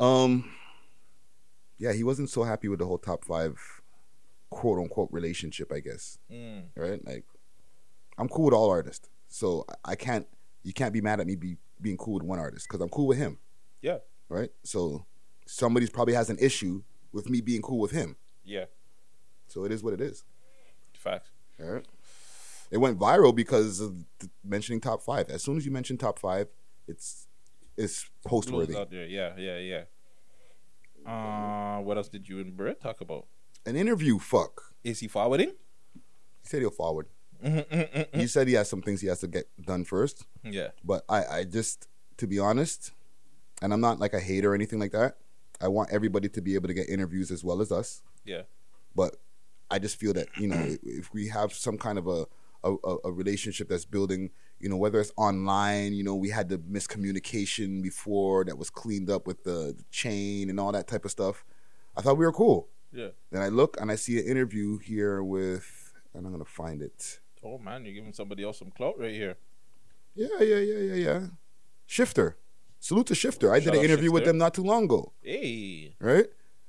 Um, yeah, he wasn't so happy with the whole top five, quote unquote, relationship. I guess. Mm. Right? Like, I'm cool with all artists, so I- can't. You can't be mad at me be, being cool with one artist because I'm cool with him. Yeah. Right. So somebody's probably has an issue with me being cool with him. Yeah. So it is what it is. Facts. All right. It went viral because of mentioning top five. As soon as you mention top five, it's it's post worthy. Yeah, yeah, yeah. Uh, what else did you and Brett talk about? An interview, fuck. Is he forwarding? He said he'll forward. Mm-hmm, He said he has some things he has to get done first. Yeah. But I, I just, to be honest, and I'm not like a hater or anything like that. I want everybody to be able to get interviews as well as us. Yeah. But I just feel that you know if- we have some kind of a a, a- a relationship that's building, you know, whether it's online, you know, we had the miscommunication before that was cleaned up with the, the chain and all that type of stuff. I thought we were cool. Yeah. Then I look and I see an interview here with, and I'm gonna find it. Oh man, you're giving somebody else some clout right here. Yeah, yeah, yeah, yeah, yeah. Shifter. Salute to Shifter. I Shout did an interview with them not too long ago. Hey. right?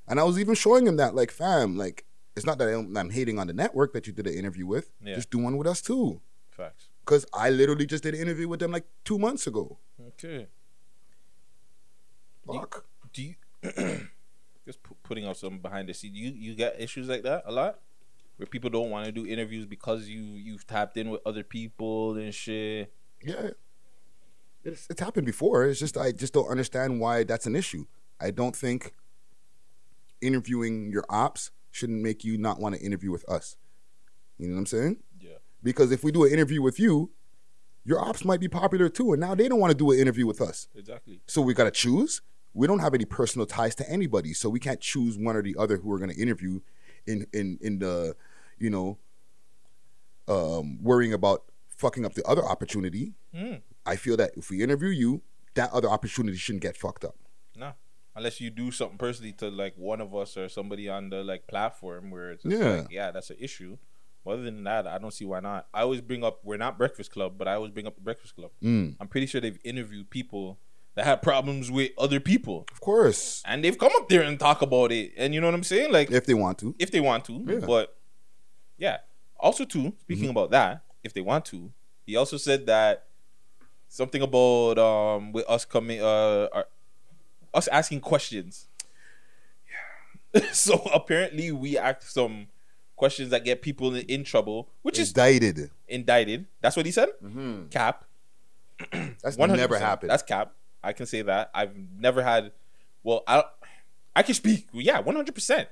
And I was even showing him that, like, fam, like, it's not that I'm, I'm hating on the network that you did an interview with. Yeah. Just do one with us too. Facts. Because I literally just did an interview with them like two months ago. Okay. Fuck. Do you just pu- putting out some behind the scenes? You you got issues like that a lot, where people don't want to do interviews because you you've tapped in with other people and shit. Yeah. It's, it's happened before. It's just, I just don't understand why that's an issue. I don't think interviewing your ops shouldn't make you not want to interview with us. You know what I'm saying? Yeah. Because if we do an interview with you, your ops might be popular too, and now they don't want to do an interview with us. Exactly. So we got to choose. We don't have any personal ties to anybody, so we can't choose one or the other who we're going to interview in in in the, you know, um, worrying about fucking up the other opportunity. Mm. I feel that if we interview you, that other opportunity shouldn't get fucked up. No. Unless you do something personally to like one of us or somebody on the like platform where it's just Yeah. like, yeah, that's an issue. But other than that, I don't see why not. I always bring up we're not Breakfast Club, but I always bring up the Breakfast Club. Mm. I'm pretty sure they've interviewed people that had problems with other people. Of course. And they've come up there and talk about it. And you know what I'm saying? Like If they want to. if they want to. Yeah. But yeah. Also too, speaking about that, if they want to, he also said that something about um with us coming uh our, us asking questions. Yeah. so apparently we ask some questions that get people in, in trouble, which is Indicted. indicted. That's what he said. Mhm. Cap. That's 100%. never happened. That's cap. I can say that. I've never had. Well, I I can speak. Yeah, one hundred percent.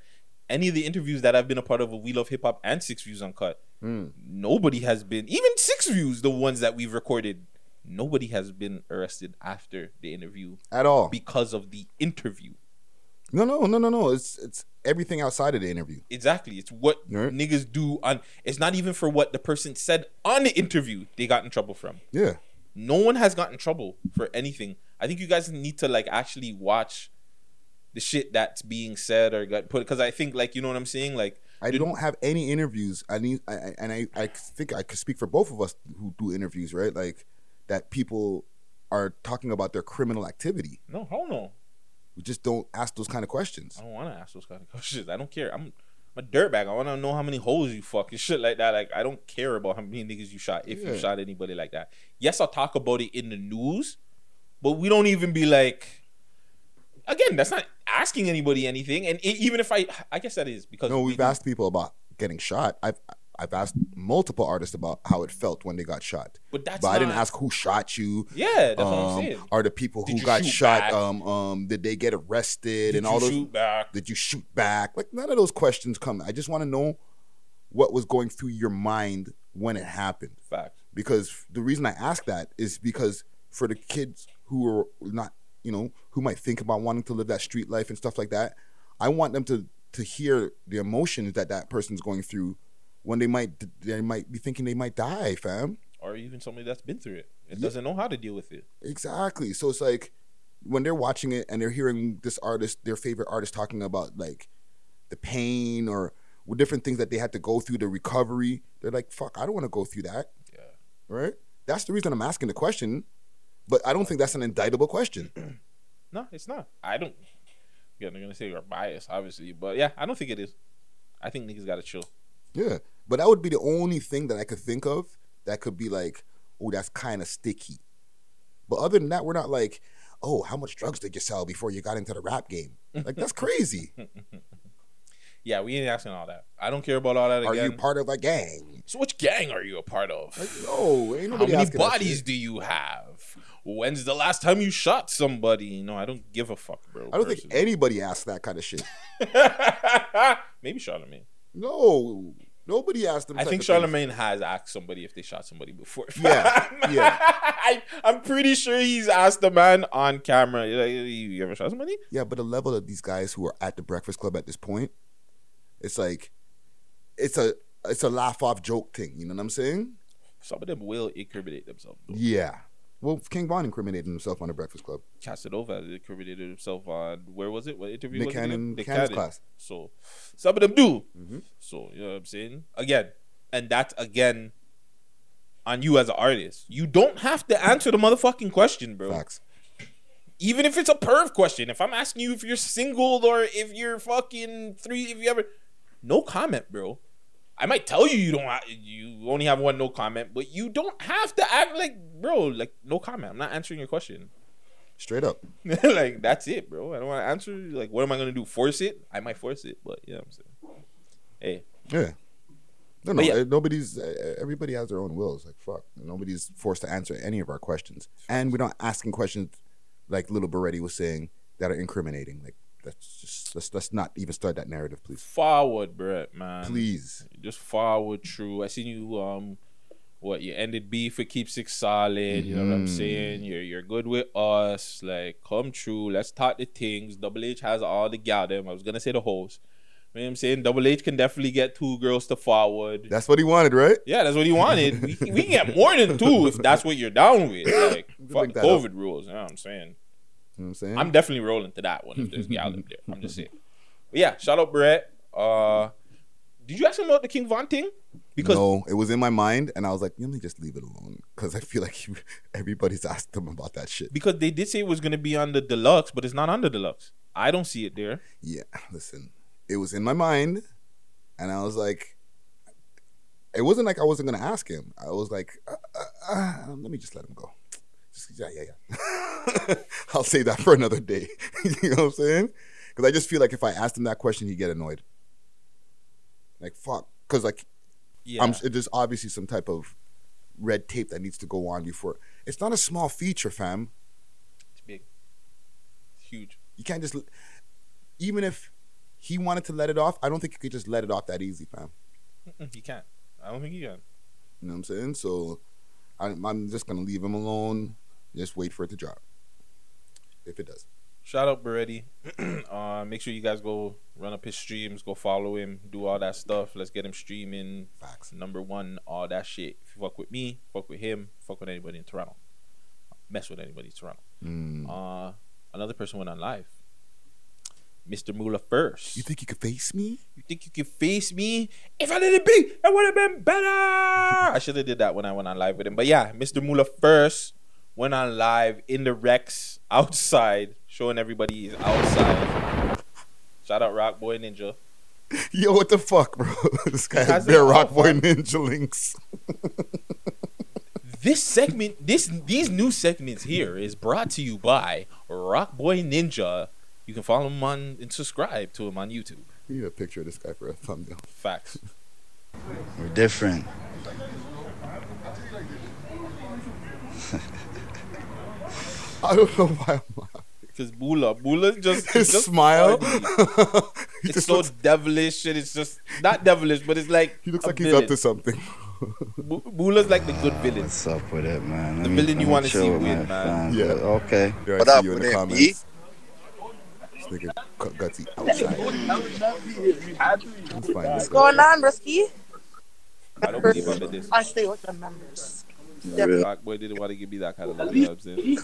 Any of the interviews that I've been a part of with We Love Hip Hop and Six Views Uncut, Mm. nobody has been even Six Views, the ones that we've recorded. Nobody has been arrested after the interview At all. because of the interview. No, no, no, no, no. It's it's everything outside of the interview. Exactly. It's what Right. niggas do on. It's not even for what the person said on the interview. They got in trouble from. Yeah. No one has gotten trouble for anything. I think you guys need to like actually watch the shit that's being said or got put because I think like you know what I'm saying. Like I don't have any interviews. I need, I, I- and I, I think I could speak for both of us who do interviews, right? Like that people are talking about their criminal activity. no, hell no. We just don't ask those kind of questions. I don't want to ask those kind of questions. I don't care. I'm, I'm a dirtbag. I want to know how many holes you fuck and shit like that. Like I don't care about how many niggas you shot if Yeah. you shot anybody like that. Yes, I'll talk about it in the news, but we don't even be like. Again, that's not asking anybody anything, and e- even if I, I guess that is because No, we we've do- asked people about getting shot. I've I've asked multiple artists about how it felt when they got shot. But that's but I didn't ask who shot you. Yeah, that's what I'm Um, saying. Are the people who got shot? Um, um, did they get arrested Did and all you those? shoot back? Did you shoot back? Like none of those questions come. I just want to know what was going through your mind when it happened. Fact. Because the reason I ask that is because for the kids who are not, you know, who might think about wanting to live that street life and stuff like that, I want them to to hear the emotions that that person's going through when they might they might be thinking they might die, fam. or even somebody that's been through it. and Yeah. doesn't know how to deal with it. Exactly. So it's like when they're watching it and they're hearing this artist, their favorite artist, talking about like the pain or different things that they had to go through, the recovery. They're like, "Fuck, I don't want to go through that." Yeah. Right. That's the reason I'm asking the question, but I don't think that's an indictable question. No, it's not. I don't. Yeah, they're gonna say you're biased, obviously, but yeah, I don't think it is. I think niggas gotta chill. yeah, but that would be the only thing that I could think of that could be like, "Oh, that's kind of sticky." But other than that, we're not like, "Oh, how much drugs did you sell before you got into the rap game?" Like that's crazy. Yeah, we ain't asking all that. I don't care about all that Are again. you part of a gang? so which gang are you a part of? No, ain't How nobody many asking that bodies do you have? When's the last time you shot somebody? No, I don't give a fuck, bro. I don't think anybody asks that kind of shit. Maybe Charlemagne. No, nobody asked them. I think. Charlemagne has asked somebody if they shot somebody before. Yeah, yeah. I, I'm pretty sure he's asked the man on camera. You ever shot somebody? Yeah, but the level of these guys who are at the Breakfast Club at this point, it's like, it's a it's a laugh off joke thing. You know what I'm saying? Some of them will incriminate themselves. Though. Yeah. Well, King Von incriminated himself on the Breakfast Club. Casanova incriminated himself on where was it? What interview Nick was it? Cannon- Nick Cannon's Cannon. class. So some of them do. Mm-hmm. So you know what I'm saying? Again, and that's again on you as an artist. You don't have to answer the motherfucking question, bro. Facts. Even if it's a perv question. If I'm asking you if you're single or if you're fucking three, if you ever, no comment, bro. I might tell you you don't. ha- You only have one no comment, but you don't have to act like, bro. Like no comment. I'm not answering your question. Straight up. like that's it, bro. I don't want to answer. Like, what am I gonna do? Force it? I might force it, but yeah, I'm saying, hey, Yeah. No, no. Yeah. uh, Nobody's. Uh, everybody has their own wills. Like fuck. Nobody's forced to answer any of our questions, and we're not asking questions like Little Berete was saying that are incriminating. Like that's just let's let's not even start that narrative, please. forward, Brett, man. Please. just forward through. I seen you. Um, what you ended beef with Keep Six Solid. You know what I'm Mhm. saying? You're you're good with us. Like, come true. Let's talk the things. Double H has all the gal them. I was gonna say the hoes. You know what I'm saying? Double H can definitely get two girls to forward. That's what he wanted, right? Yeah, that's what he wanted. we, can- we can get more than two if that's what you're down with. Like, fuck that up. COVID rules. You know what I'm saying? You know what I'm saying? I'm definitely rolling to that one if there's gal up there. I'm just saying. But yeah, shout out Brett. Uh, did you ask him about the King Von thing? Because no, it was in my mind, and I was like, let me just leave it alone because I feel like you, everybody's asked him about that shit. because they did say it was gonna be on the deluxe, but it's not on the deluxe. I don't see it there. Yeah, listen, it was in my mind, and I was like, it wasn't like I wasn't gonna ask him. I was like, uh, uh, uh, let me just let him go. Just, yeah, yeah, yeah. I'll say that for another day. you know what I'm saying? Because I just feel like if I asked him that question, he'd get annoyed. Like fuck, because like, Yeah. I'm, there's obviously some type of red tape that needs to go on before. It's not a small feature, fam. It's big. It's huge. You can't just, even if he wanted to let it off, I don't think you could just let it off that easy, fam. Mm-mm, he can't. I don't think he can. You know what I'm saying? So I'm, I'm just gonna leave him alone. Just wait for it to drop. If it does. Shout out Berete. uh, make sure you guys go run up his streams, go follow him, do all that stuff. Let's get him streaming. Facts. Number one, all that shit. If you fuck with me, fuck with him, fuck with anybody in Toronto. Mess with anybody in Toronto. Mm. Uh, another person went on live. Mr. Mula first. You think you could face me? You think you could face me? If I did it big, it would have been better. I should have did that when I went on live with him. But yeah, Mr. Mula first went on live in the Rex outside, showing everybody he's outside. Shout out Rock Boy Ninja. Yo, what the fuck, bro? this guy He has has bare rock boy ninja links. This segment, this these new segments here is brought to you by Rock Boy Ninja. You can follow him on and subscribe to him on YouTube. We need a picture of this guy for a thumbnail. Facts. We're different. I don't know why I'm laughing. Because Bula, Bula just His just smile. it's just so looks- devilish and it's just not devilish, but it's like He looks a like he's up to something. Bu- Bula's like the good villain. What's up with it, man? The Let me- villain you wanna chill see with win, man. fans. Yeah. Okay. There, I What see up you with the it, comments. This nigga cut gutsy outside. What's going on, Risky? I don't believe I did this. I stay with the members. Rock boy didn't want to give me that kind of love. You know what I'm saying?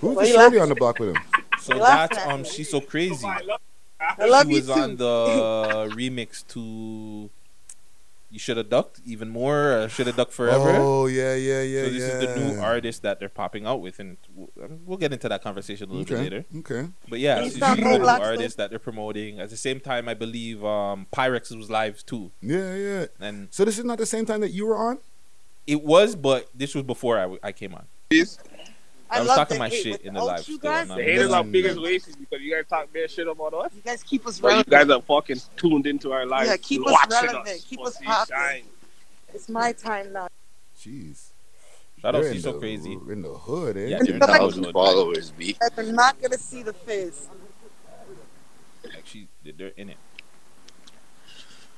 Who's the you shorty on the block with him? So You laughing that's um, she's so crazy. I love she was too. on the remix to "You Should Have Ducked" even more. Uh, Should have ducked forever. Oh yeah, yeah, yeah, so this yeah. is the new artist that they're popping out with, and we'll, um, we'll get into that conversation a little Okay, bit later. okay. But yeah, He's she's not the new black artist that they're promoting. At the same time, I believe um, Pyrex was live too, Yeah, yeah. and So this is not the same time that you were on. it was, but this was before I, w- I came on. I, was love talking my shit in the the live. you guys. I'm not The gonna haters lie. are biggest racist because you guys talk bad shit about us. You guys keep us But you guys are fucking tuned into our lives. Yeah, keep us relevant. us. Keep us popping. It's my time now. Jeez. Shout out, They're she's in so the- crazy. In the hood, eh? Yeah, they're in the Thousand followers, B. They're not gonna see the face. Like she, they're in it.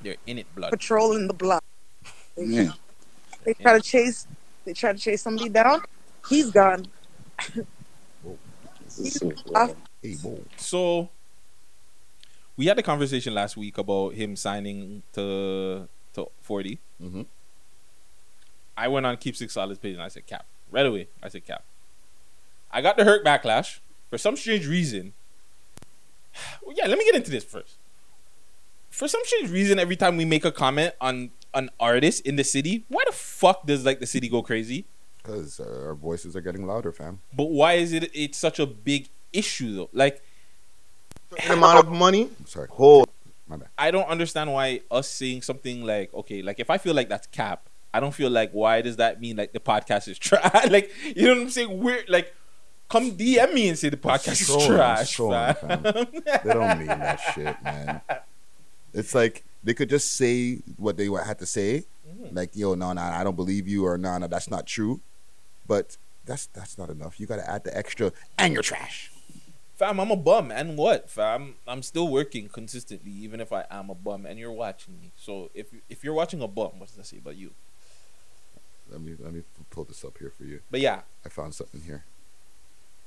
They're in it, blood. Patrolling the block. They, Yeah. they try to chase. They try to chase somebody down. He's gone. He's off. Hey, whoa. So we had a conversation last week about him signing to to 40. Mhm. I went on Keep Six Solids page and I said cap. Right away, I said cap. I got the hurt backlash for some strange reason. Well, yeah, let me get into this first. For some strange reason, every time we make a comment on an artist in the city, why the fuck does like the city go crazy? Because uh, our voices are getting louder, fam. But why is it it's such a big issue though? Like Certain amount of money. Sorry. Hold. My bad. I don't understand why us saying something like, okay, like if I feel like that's cap, I don't feel like why does that mean like the podcast is trash? like you know what I'm saying? We're like, come DM me and say the podcast is Trolling, trash, trolling, fam. fam. They don't mean that shit, man. It's like they could just say what they had to say, Mm-hmm. like yo, no, no, I don't believe you, or no, no, that's not true. But that's that's not enough. You got to add the extra, and you're trash. Fam, I'm a bum, and what, fam? I'm still working consistently, even if I am a bum, and you're watching me. So if if you're watching a bum, what does that say about you? Let me let me pull this up here for you. But yeah, I found something here.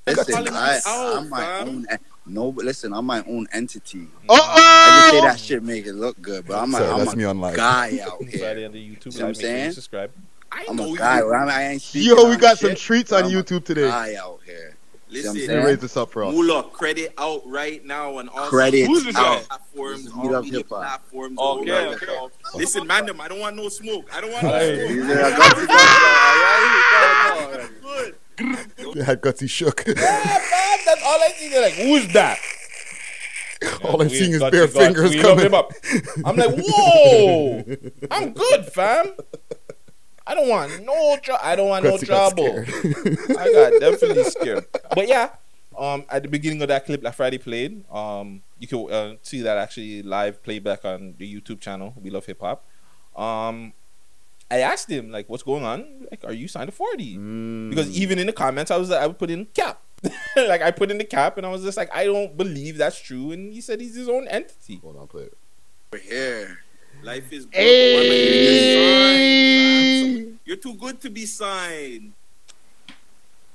Listen, calling I, me out, I'm my fam. own. No, but listen, I'm my own entity. Uh I just say oh. that shit make it look good, but I'm, a, Sorry, I'm that's a me on live. guy out here. on the YouTube See what I'm live, make sure you saying? subscribe. I I'm know a you guy. do. I, mean, I ain't speaking Yo, we on got some shit, treats but on I'm a YouTube today. Guy out here. See what I'm Listen, They saying? raise this up for us. Mula, credit out right now on all Credit social media out. platforms, This is all Meet Up media Hip Hop. platforms. Okay, all okay, that. okay. Listen, man, them, I don't want no smoke. I don't want no Hey. smoke. Yeah, I got you, got you, all right? No, no. Good. They had gutsy shook. Yeah, man, that's all I see. They're like, who's that? All I'm We seeing is got bare you, got- fingers we love coming. him up. I'm like, whoa, I'm good, fam. I don't want no trouble. I don't want no Gutsy got trouble. I got definitely scared. But yeah, um, at the beginning of that clip that Friday played, um, you can uh, see that actually live playback on the YouTube channel. We love hip hop. Um, I asked him like, "What's going on? Like, are you signed to 40? Mm. Because even in the comments, I was I would put in cap. like I put in the cap, and I was just like, I don't believe that's true. And he said he's his own entity. Hold on, play it. We're here. Life is good. Hey. Why am I getting signed, fam? You're too good to be signed.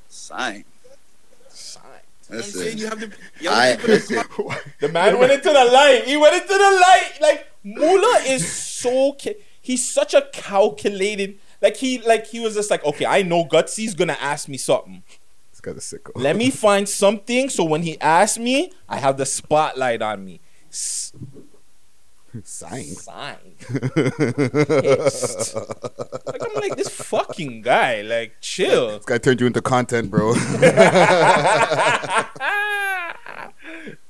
Sign. Signed. You know I'm Listen. You have to. You have to. The man went into the light. He went into the light. Like Mula is so. Ca- he's such a calculated. Like he, like he was just like, okay, I know Gutsy's gonna ask me something. This guy's a sicko. Let me find something so when he asks me, I have the spotlight on me. S- Signed. Signed. Pissed. Like I'm like this fucking guy. Like chill. This guy turned you into content, bro.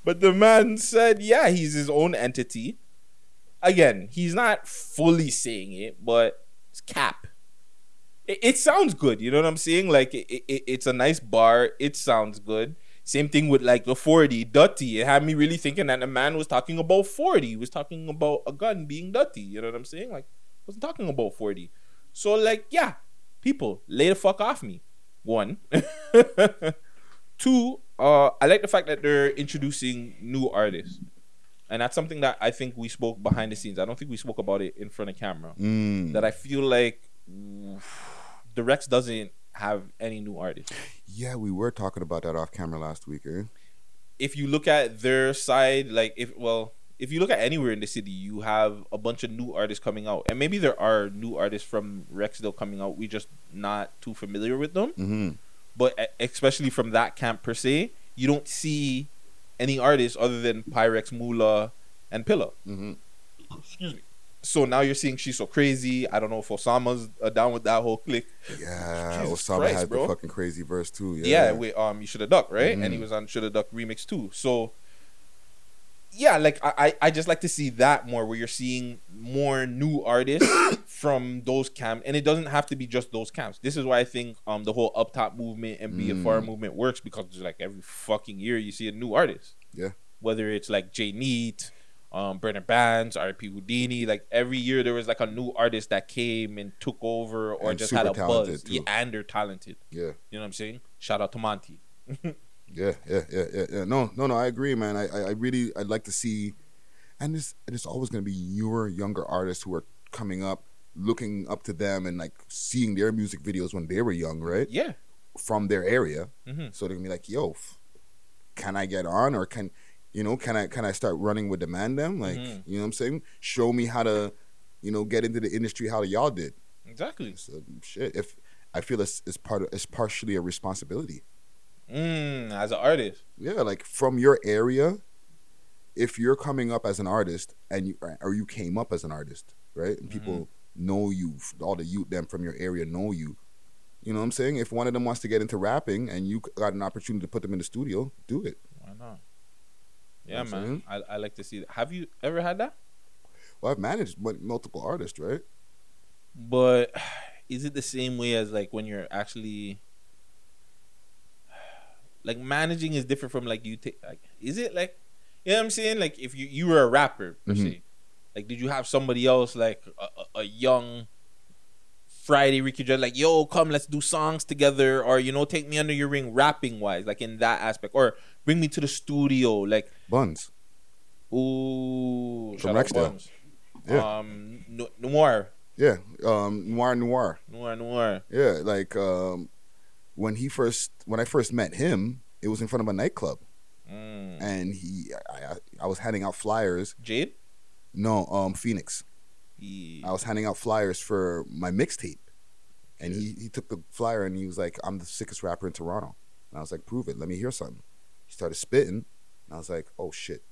but the man said, yeah, he's his own entity. Again, he's not fully saying it, but it's cap. It, it sounds good. You know what I'm saying? Like it, it, it's a nice bar. It sounds good. Same thing with like the 40 dirty. It had me really thinking that the man was talking about 40. He was talking about a gun being dirty. You know what I'm saying? Like wasn't talking about 40. So like, yeah, people lay the fuck off me. One. Two, uh, I like the fact that they're introducing new artists. And that's something that I think we spoke behind the scenes. I don't think we spoke about it in front of camera. Mm. That I feel like the Rex doesn't have any new artists. yeah, we were talking about that off camera last week, eh? If you look at their side, like if well, if you look at anywhere in the city, you have a bunch of new artists coming out, and maybe there are new artists from Rexdale coming out. We just not too familiar with them. Mm-hmm. but especially from that camp per se, you don't see any artists other than Pyrex, Mula, and Pillar. Mm-hmm. Excuse me. So now you're seeing She's So Crazy. I don't know if Osama's uh, down with that whole clique. Yeah, Jesus Osama Christ, had bro. the fucking crazy verse too. Yeah, Yeah, with um, You Should Have Duck, right? And he Mhm. was on Should Have Duck remix too. So yeah, like I, I I just like to see that more, where you're seeing more new artists from those camps, and it doesn't have to be just those camps. This is why I think um the whole up top movement and BFR Mm. movement works because it's like every fucking year you see a new artist. Yeah. Whether it's like Jay Neat, um, Brenner Bands, RP Houdini, like every year there was like a new artist that came and took over or And just had a buzz. Yeah, and they're talented. Yeah. You know what I'm saying? Shout out to Monty. Yeah, yeah, yeah, yeah, yeah. No, no, no. I agree, man. I, I, I really, I'd like to see, and there's, there's always going to be newer, younger artists who are coming up, looking up to them, and like seeing their music videos when they were young, right? Yeah. From their area, Mhm. so they're gonna be like, "Yo, can I get on, or can, you know, can I, can I start running with the man? Them, like, Mhm. you know what I'm saying? Show me how to, you know, get into the industry how y'all did. Exactly. So shit. If I feel it's, it's part of, it's partially a responsibility. Mm, as an artist. Yeah, like from your area, if you're coming up as an artist and you or you came up as an artist, right? And people Mm-hmm. know you, all the youth them from your area know you. You know what I'm saying? If one of them wants to get into rapping and you got an opportunity to put them in the studio, do it. Why not? You Yeah, know man. I, I like to see that. Have you ever had that? Well, I've managed multiple artists, right? But is it the same way as like when you're actually like managing is different from like you take like is it like you know what I'm saying? Like if you you were a rapper per Mhm. se, like did you have somebody else like a, a, a young Friday Ricky Dread like yo come let's do songs together or you know take me under your ring rapping wise like in that aspect or bring me to the studio like Buns. ooh From Rexdale. Buns. Yeah. um noir Yeah. Um Noir Noir. noir noir Yeah, like um when he first when I first met him, it was in front of a nightclub. Mm. And he I, I, I was handing out flyers. Jade? No, um Phoenix. I was handing out flyers for my mixtape. And he he took the flyer and he was like, "I'm the sickest rapper in Toronto." And I was like, "Prove it. Let me hear something." He started spitting, and I was like, "Oh shit."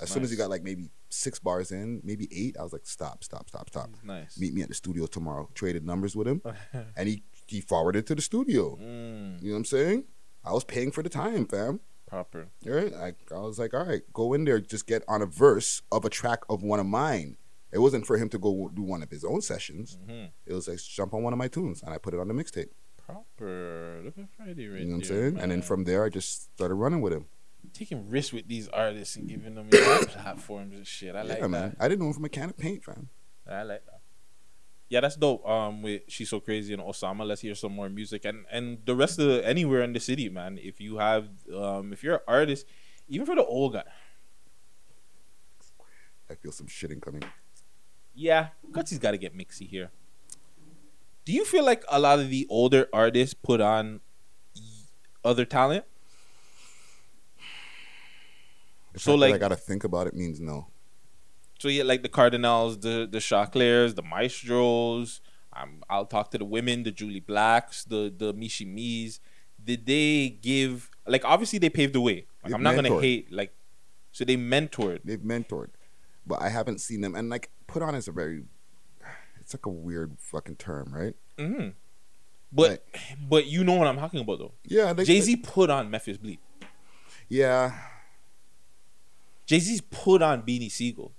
As soon as he got like maybe six bars in, maybe eight, I was like, "Stop, stop, stop, stop." nice. Meet me at the studio tomorrow. Traded numbers with him, and he he forwarded to the studio. Mm, You know what I'm saying? I was paying for the time, fam. proper. Right? I, I was like, all right, go in there, just get on a verse of a track of one of mine. It wasn't for him to go do one of his own sessions. Mhm. It was like jump on one of my tunes, and I put it on the mixtape. Proper. Look at Friday right You know what I'm saying? And then from there, I just started running with him. Taking risks with these artists and giving them platforms and shit. I like yeah, man. that. I didn't know him from a can of paint, fam. I like that. Yeah, that's dope. Um, with she's so crazy and Osama. Let's hear some more music and and the rest of the, anywhere in the city, man. If you have, um, if you're an artist, even for the old guy, I feel some shitting coming. yeah, Gutsy's got to get mixy here. Do you feel like a lot of the older artists put on other talent? The So, like I got to think about it means no. So yeah, like the Cardinals, the the Choclairs, the Maestros. Um, I'll talk to the women, the Julie Blacks, the the Michie Mees. Did they give like obviously they paved the way. Like I'm not gonna hate like, so they mentored. They've mentored, but I haven't seen them. And like, put on is a very, it's like a weird fucking term, right? Mm-hmm. But but you know what I'm talking about though. Yeah, Jay Z put on Memphis Bleek. Yeah, Jay Z's put on Beanie Sigel.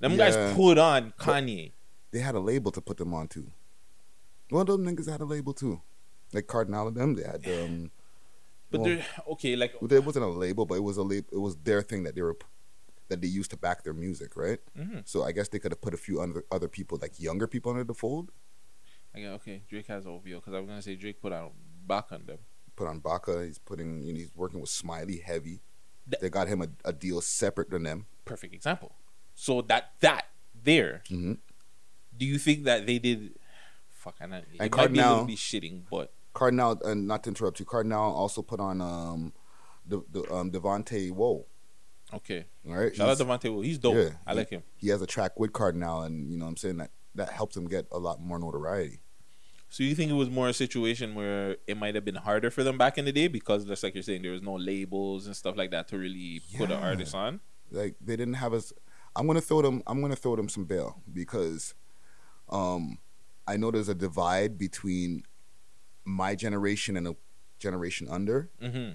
Them guys put on Kanye. they had a label to put them on too. One of them niggas had a label too, like Cardinal and them. They had um. But well, they're okay. Like it wasn't a label, but it was a lab- It was their thing that they were that they used to back their music, right? Mhm. So I guess they could have put a few other other people, like younger people, under the fold. I go, okay, Drake has OVO because I was gonna say Drake put on back on them. Put on Baka. He's putting. You know, he's working with Smiley heavy. They got him a, a deal separate than them. perfect example. So that that there, Mm-hmm. do you think that they did? Fuck, I know it And might be a little bit shitting, but Cardinal, and not to interrupt you, Cardinal also put on um the the um Devontae Woe. okay. All right. Shout out Devontae Woe. He's dope. Yeah, I he- like him. He has a track with Cardinal, and you know what I'm saying that that helps him get a lot more notoriety. So you think it was more a situation where it might have been harder for them back in the day because, just like you're saying, there was no labels and stuff like that to really put an artist on. Like they didn't have us. I'm gonna throw them. I'm gonna throw them some bail because, um, I know there's a divide between my generation and a generation under, Mm-hmm.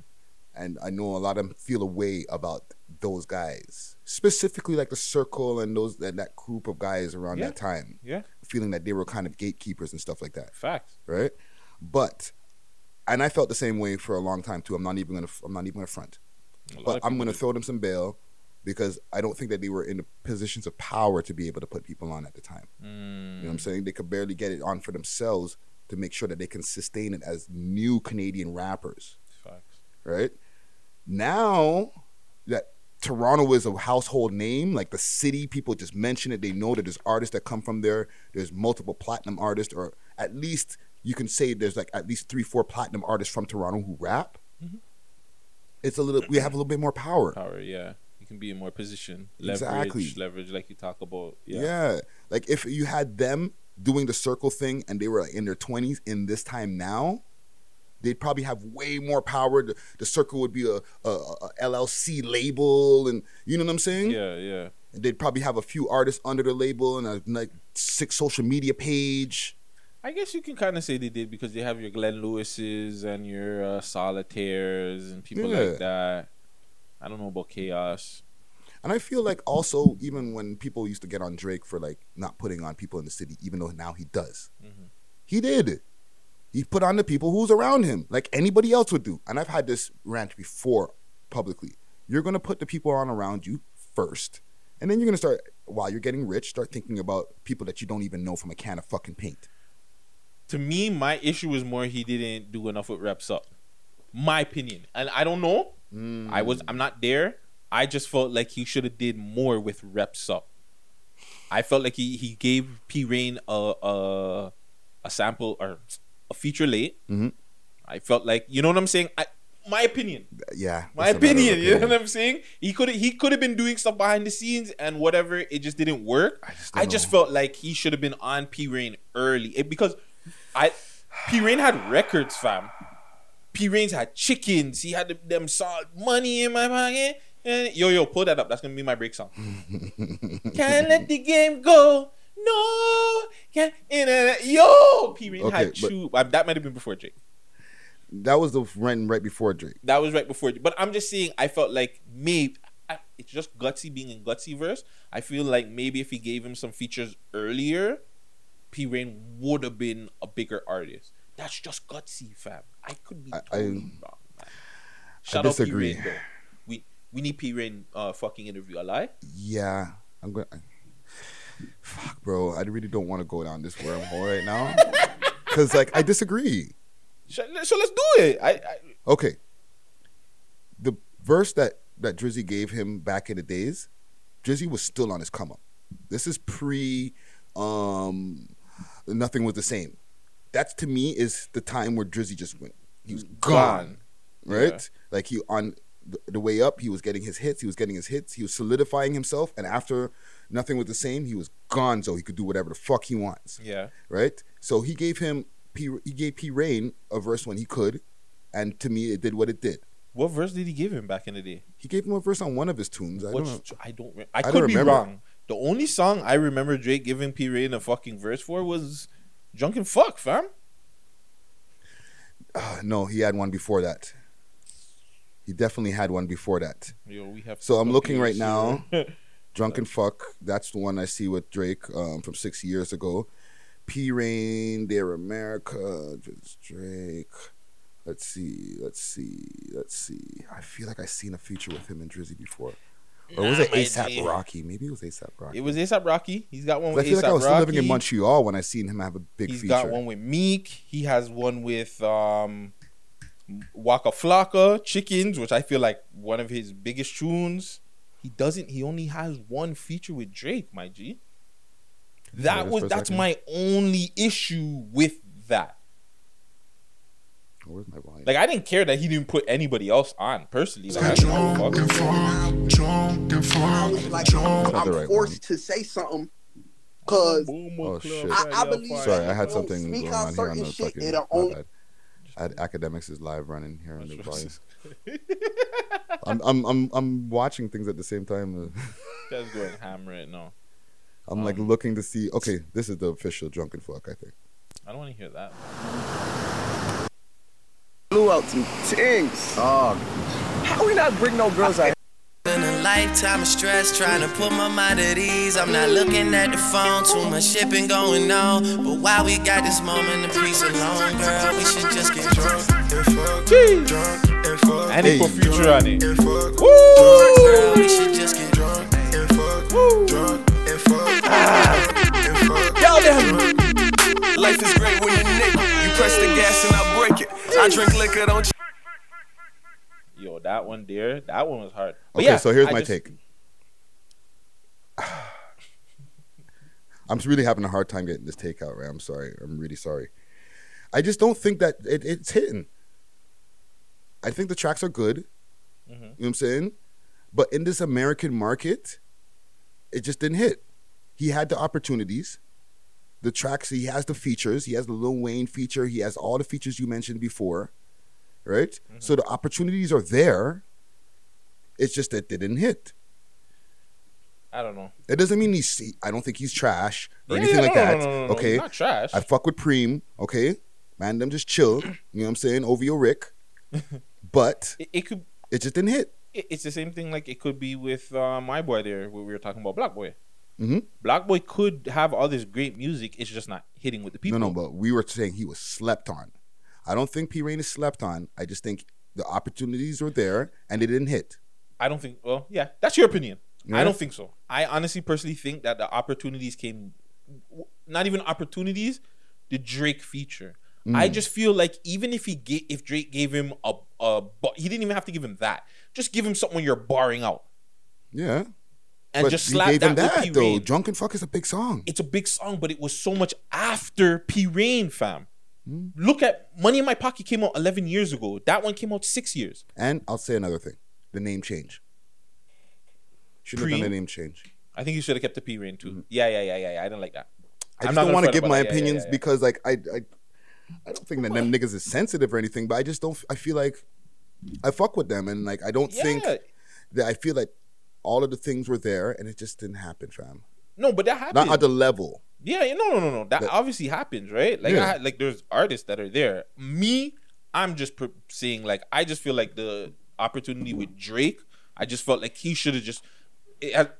and I know a lot of them feel a way about those guys, specifically like the circle and those that, that group of guys around Yeah. that time. Yeah. Feeling that they were kind of gatekeepers and stuff like that. Facts. right? But and I felt the same way for a long time too. I'm not even gonna I'm not even gonna front, but I'm gonna throw them some bail because I don't think that they were in the positions of power to be able to put people on at the time. You know what I'm Mm. saying? They could barely get it on for themselves to make sure that they can sustain it as new Canadian rappers, Facts. right? Now that Toronto is a household name, like the city, people just mention it. They know that there's artists that come from there. There's multiple platinum artists, or at least you can say there's like at least three, four platinum artists from Toronto who rap. Mm-hmm. It's a little. We have a little bit more power. Power, yeah. You can be in more position. Leverage, Exactly. leverage, like you talk about. Yeah. Yeah. Like if you had them doing the circle thing and they were like in their twenties in this time now, they'd probably have way more power. The, the circle would be a, a, a LLC label, and you know what I'm saying? Yeah, yeah. And they'd probably have a few artists under the label and a like sick social media page. I guess you can kind of say they did because they have your Glenn Lewis's and your uh, Solitaires and people Yeah. like that. I don't know about Chaos. And I feel like also even when people used to get on Drake for like not putting on people in the city, even though now he does, he did. He put on the people who's around him, like anybody else would do. And I've had this rant before publicly. You're gonna put the people on around you first, and then you're gonna start while you're getting rich, start thinking about people that you don't even know from a can of fucking paint. To me, my issue is more he didn't do enough with reps up. My opinion, and I don't know. I was I'm not there. I just felt like he should have did more with reps up. I felt like he he gave P Reign a a a sample or a feature late. Mhm. I felt like you know what I'm saying. I, my opinion. Yeah, My that's a matter of opinion, you know what I'm saying? He could he could have been doing stuff behind the scenes and whatever. It just didn't work. I just, don't felt like he should have been on P Reign early It- because I P Reign had records, fam. P Reign's had chickens. He had them, them saw money in my pocket. Yo, yo, pull that up. That's gonna be my break song. Can't let the game go. No, can't. in a- Yo, P Reign Okay, had two. uh, that might have been before Drake. That was the run right before Drake. That was right before. But I'm just saying, I felt like maybe I- it's just gutsy being in gutsy verse. I feel like maybe if he gave him some features earlier, P Reign would have been a bigger artist. That's just gutsy, fam. I could be I- totally I- wrong. Man. Shout out P disagree. Rain though. We we need P Reign uh fucking interview. A lie? Yeah, I'm going. to Fuck, bro. I really don't want to go down this wormhole right now. Cause like I disagree. So, so let's do it. I, I Okay. The verse that that Drizzy gave him back in the days, Drizzy was still on his come up. This is pre um nothing was the same. That's to me is the time where Drizzy just went. He was gone. Right? Yeah. Like he on the way up, he was getting his hits, he was getting his hits, he was solidifying himself, and after nothing was the same, he was gone so he could do whatever the fuck he wants yeah. right? So he gave him P, he gave P Reign a verse when he could, and to me it did what it did. What verse did he give him back in the day? He gave him a verse on one of his tunes. I Which- don't. I don't. re- I I could don't be remember. wrong. The only song I remember Drake giving P Reign a fucking verse for was "Drunken Fuck," fam. Uh, no, he had one before that. He definitely had one before that. Yo, we have So I'm looking right now. Drunken fuck. That's the one I see with Drake um, from six years ago. P Reign, Dear America, Drake. Let's see. Let's see. Let's see. I feel like I've seen a feature with him and Drizzy before. Or was Nah, it ASAP. Rocky? Maybe it was ASAP Rocky. It was ASAP Rocky. He's got one with ASAP Rocky. I feel like I was still living in Montreal when I seen him have a big He's feature. He's got one with Meek. He has one with um, Waka Flocka, Chickens, which I feel like one of his biggest tunes. He doesn't. He only has one feature with Drake, my G. That this was that's second. my only issue with that. Where's my volume? Like I didn't care that he didn't put anybody else on personally. Like, I didn't give a fuck. Like, not I'm right forced to say something because Oh shit! I, I believe Sorry, I had something going on on here on the shit, fucking. it'll only bad. I academics is live running here on the volume. I'm, I'm I'm I'm watching things at the same time. That's going ham right now. I'm like um, looking to see. Okay, this is the official drunken fuck. I think. I don't want to hear that. Blew out some things. Oh, how we not bring no girls out? Lifetime of stress trying to put my mind at ease. I'm not looking at the phone, too much been going on. But while we got this moment of peace alone, girl, we should just get drunk and fuck. Drunk and fuck. And put future on it. Girl, we should just get drunk and fuck. Drunk and fuck. And fuck. Y'all them. Life is great when you're naked. You press the gas and I break it. I drink liquor, don't you? That one dear. that one was hard. But Okay, yeah, so here's I my just- take. I'm really having a hard time getting this take out, right? I'm sorry. I'm really sorry. I just don't think that it, it's hitting. I think the tracks are good. Mm-hmm. You know what I'm saying? But in this American market, it just didn't hit. He had the opportunities. The tracks, he has the features. He has the Lil Wayne feature. He has all the features you mentioned before. Right? Mm-hmm. So the opportunities are there. It's just that they didn't hit. I don't know. It doesn't mean he's. he- I don't think he's trash or Yeah, anything yeah, like no, that. no, no, okay, not trash. I fuck with Preem. Okay, man, them just chill. You know what I'm saying? Over your Rick, but It, it could. it just didn't hit. It, it's the same thing. Like it could be with uh, my boy there, where we were talking about Black Boy. hmm Black Boy could have all this great music. It's just not hitting with the people. No, no, but we were saying he was slept on. I don't think P Reign is slept on. I just think the opportunities were there and it didn't hit. I don't think. Well, yeah, that's your opinion. I don't think so. I honestly, personally think that the opportunities came, not even opportunities, the Drake feature. I Mm. just feel like even if he ga- if Drake gave him a a, he didn't even have to give him that. Just give him something you're barring out. Yeah, And but just slap gave him that with that P. though. Rain. Drunken fuck is a big song. It's a big song, but it was so much after P Reign, fam. Hmm. Look at Money in My Pocket came out 11 years ago. That one came out six years. And I'll say another thing: the name change. Should have done the name change. I think you should have kept the P Reign too. Yeah, yeah, yeah, yeah, yeah. I didn't like that. I I'm just don't want to give my that. Yeah, yeah, opinions yeah, yeah. because like I, I I don't think that them niggas is sensitive or anything, but I just don't. I feel like I fuck with them, and like I don't think that I feel like all of the things were there, and it just didn't happen, fam. No, but that happened. Not at the level. Yeah, no, no, no, no. That That- obviously happens, right? Like, Yeah. I, like there's artists that are there. Me, I'm just per- saying, like, I just feel like the opportunity with Drake, I just felt like he should have just. It had,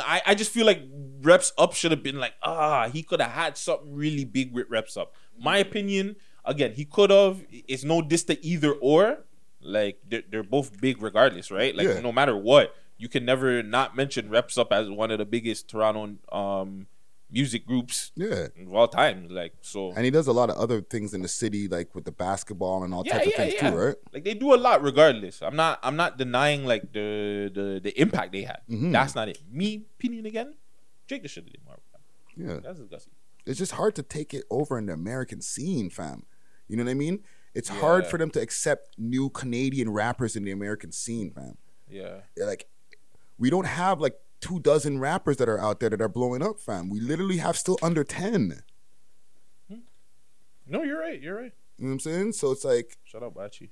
I, I just feel like reps up should have been like ah he could have had something really big with reps up. My opinion again he could have. It's no diss to either or. Like they're, they're both big regardless, right? Like Yeah. no matter what, you can never not mention reps up as one of the biggest Toronto um music groups Yeah. of all time. Like so, And he does a lot of other things in the city, like with the basketball and all yeah, types yeah, of things yeah. too, right? Like they do a lot regardless. I'm not I'm not denying like the the the impact they had. Mhm. That's not it. Me opinion again. Drake the should have did more. Yeah. That's disgusting. It's just hard to take it over in the American scene, fam. You know what I mean? It's hard for them to accept new Canadian rappers in the American scene, fam. Yeah. Like, we don't have like two dozen rappers that are out there that are blowing up, fam. We literally have still under 10. Hmm. No, you're right. You're right. You know what I'm saying? So it's like Shut up, Bachi.